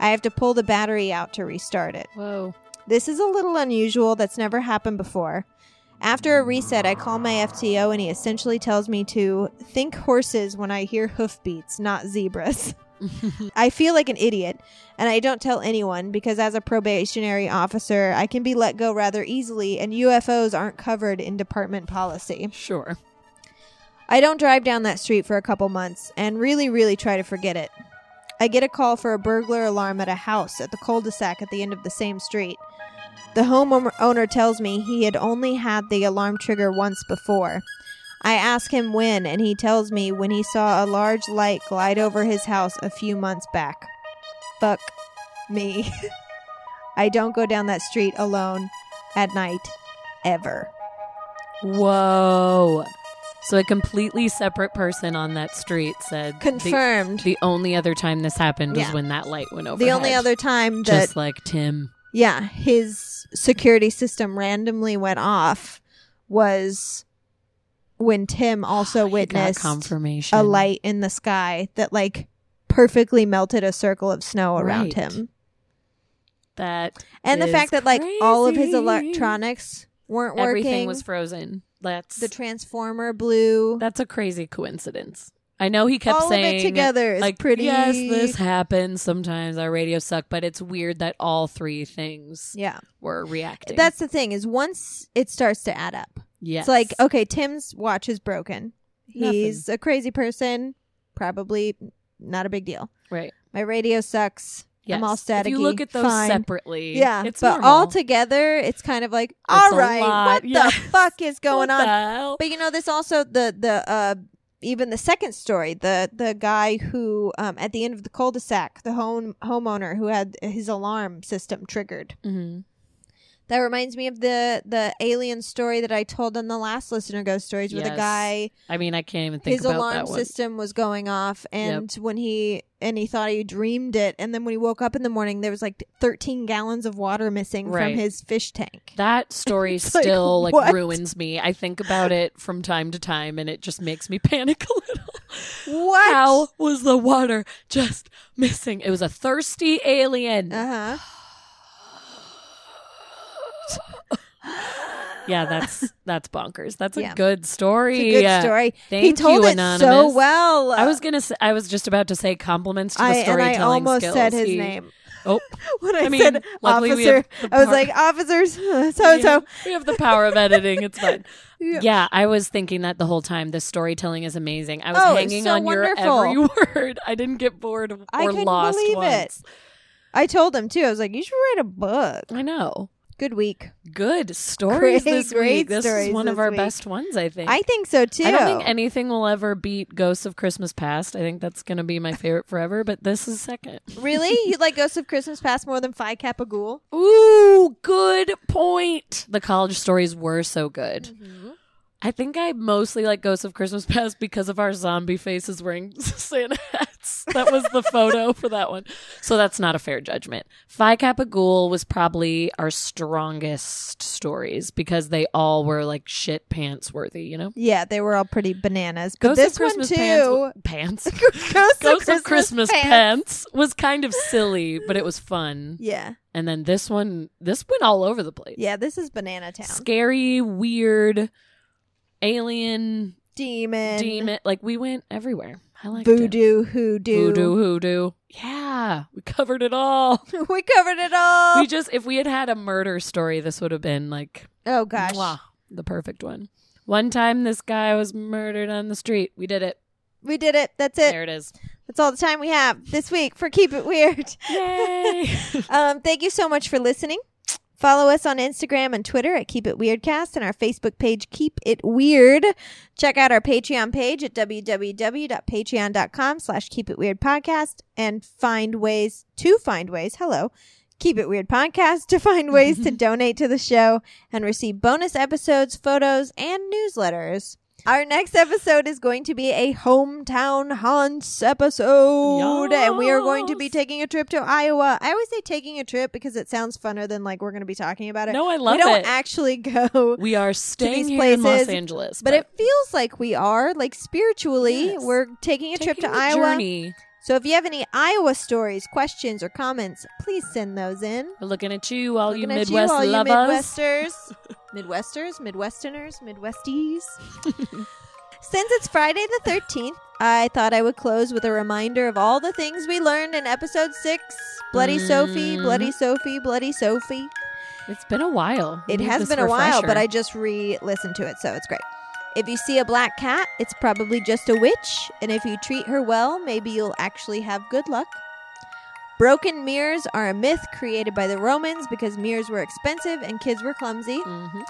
I have to pull the battery out to restart it. Whoa. This is a little unusual. That's never happened before. After a reset, I call my FTO and he essentially tells me to think horses when I hear hoofbeats, not zebras. I feel like an idiot, and I don't tell anyone because as a probationary officer, I can be let go rather easily, and UFOs aren't covered in department policy. Sure. I don't drive down that street for a couple months and really, really try to forget it. I get a call for a burglar alarm at a house at the cul de sac at the end of the same street. The homeowner tells me he had only had the alarm trigger once before. I ask him when, and he tells me when he saw a large light glide over his house a few months back. Fuck me. I don't go down that street alone at night, ever. Whoa. So a completely separate person on that street said the- Confirmed. The, only other time this happened was Yeah. when that light went over. The only other time that just like Tim. Yeah, his security system randomly went off was when Tim also witnessed confirmation a light in the sky that like perfectly melted a circle of snow around Right. him. that And the fact that like all of his electronics weren't everything working. Everything was frozen. That's the transformer blew. that's a crazy coincidence. I know he kept all saying together is like pretty yes, this happens sometimes. Our radio suck, but it's weird that all three things Yeah. were reacting. That's the thing is once it starts to add up. yes. It's like, okay, Tim's watch is broken. Nothing. He's a crazy person. Probably not a big deal. right. My radio sucks. I'm all Yes. staticky. If you look at those Fine. separately, Yeah, it's but normal. all together, it's kind of like, It's all a right, what Yes. the fuck is going on? But you know, this also the the uh even the second story, the the guy who um at the end of the cul-de-sac, the home homeowner who had his alarm system triggered. Mhm. That reminds me of the the alien story that I told on the last listener ghost stories, where the Yes. guy I mean, I can't even think his about alarm that one. system was going off, and when he and he thought he dreamed it, and then when he woke up in the morning, there was like 13 gallons of water missing Right. from his fish tank. That story like, still like, what? ruins me. I think about it from time to time, and it just makes me panic a little. What? How was the water just missing? It was a thirsty alien. Uh huh. yeah, that's that's bonkers. That's a Yeah. good story. It's a good Yeah. story. Thank he told you, it Anonymous. so well. I was gonna say, I was just about to say compliments to the I, storytelling I almost skills. said his He- name Oh, when I, I mean, said officer. I was like officers, so yeah, so. we have the power of editing. It's fine. Yeah. Yeah, I was thinking that the whole time. The storytelling is amazing. I was Oh, hanging so on wonderful. your every word. I didn't get bored or I lost believe once. it. I told him too. I was like, you should write a book. I know. Good week. Good stories Great, this week. This is one of our week. best ones, I think. I think so too. I don't think anything will ever beat Ghosts of Christmas Past. I think that's going to be my favorite forever, but this is second. really, you like Ghosts of Christmas Past more than Phi Kappa Ghoul? Ooh, good point. The college stories were so good. Mm-hmm. I think I mostly like Ghosts of Christmas Past because of our zombie faces wearing Santa hats. That was the photo for that one. So that's not a fair judgment. Phi Kappa Ghoul was probably our strongest stories because they all were like shit pants worthy, you know? Yeah, they were all pretty bananas. But Ghosts this of Christmas one Pants, too. pants. Ghosts, Ghosts of Christmas Pants. Pants was kind of silly, but it was fun. Yeah, And then this one, this went all over the place. yeah. This is Banana Town. Scary, weird, alien, Demon, demon. Like we went everywhere. I like voodoo, hoodoo. voodoo, hoodoo. Yeah, we covered it all. we covered it all. we just, if we had had a murder story, this would have been like, oh gosh. mwah, the perfect one. One time, this guy was murdered on the street. We did it. We did it. That's it. There it is. That's all the time we have this week for Keep It Weird. Yay! Um, thank you so much for listening. Follow us on Instagram and Twitter at Keep It Weirdcast and our Facebook page Keep It Weird. Check out our Patreon page at www.patreon.com slash Keep It Weird Podcast and find ways to find ways. Hello. Keep It Weird Podcast to find ways to donate to the show and receive bonus episodes, photos, and newsletters. Our next episode is going to be a hometown haunts episode, and we are going to be taking a trip to Iowa. I always say taking a trip because it sounds funner than like we're going to be talking about it. No, I love we don't it. actually go, we are staying these here in Los Angeles, but it feels like we are. Like spiritually, Yes. we're taking a trip to Iowa. Journey. So if you have any Iowa stories, questions, or comments, please send those in. We're looking at you, all you Looking at Midwest you, all you. Midwesters, Midwesters, Midwesterners, Midwesties. Since it's Friday the 13th, I thought I would close with a reminder of all the things we learned in episode 6 Bloody Sophie, Mhm. Bloody Sophie, Bloody Sophie. It's been a while. It has been a while, but I just re listened to it, so it's great. If you see a black cat, it's probably just a witch, and if you treat her well, maybe you'll actually have good luck. Broken mirrors are a myth created by the Romans because mirrors were expensive and kids were clumsy. Mm-hmm.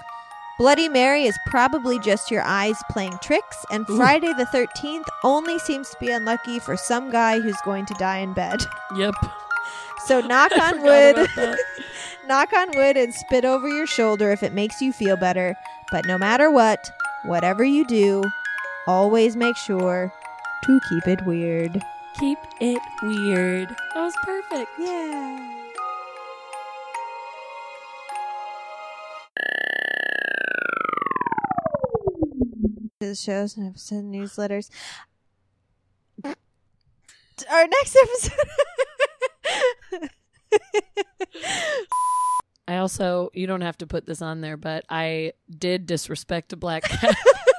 Bloody Mary is probably just your eyes playing tricks, and Friday the 13th only seems to be unlucky for some guy who's going to die in bed. Yep. So knock on wood. Knock on wood and spit over your shoulder if it makes you feel better. But no matter what, whatever you do, always make sure to keep it weird. Keep it weird. That was perfect. Yeah. Shows and episode newsletters. Our next episode. I also, you don't have to put this on there, but I did disrespect a black cat,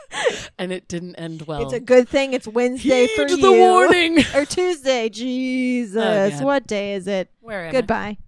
and it didn't end well. It's a good thing it's Wednesday Heed for the you. warning. or Tuesday. Jesus. Oh, what day is it? Where am I? Goodbye.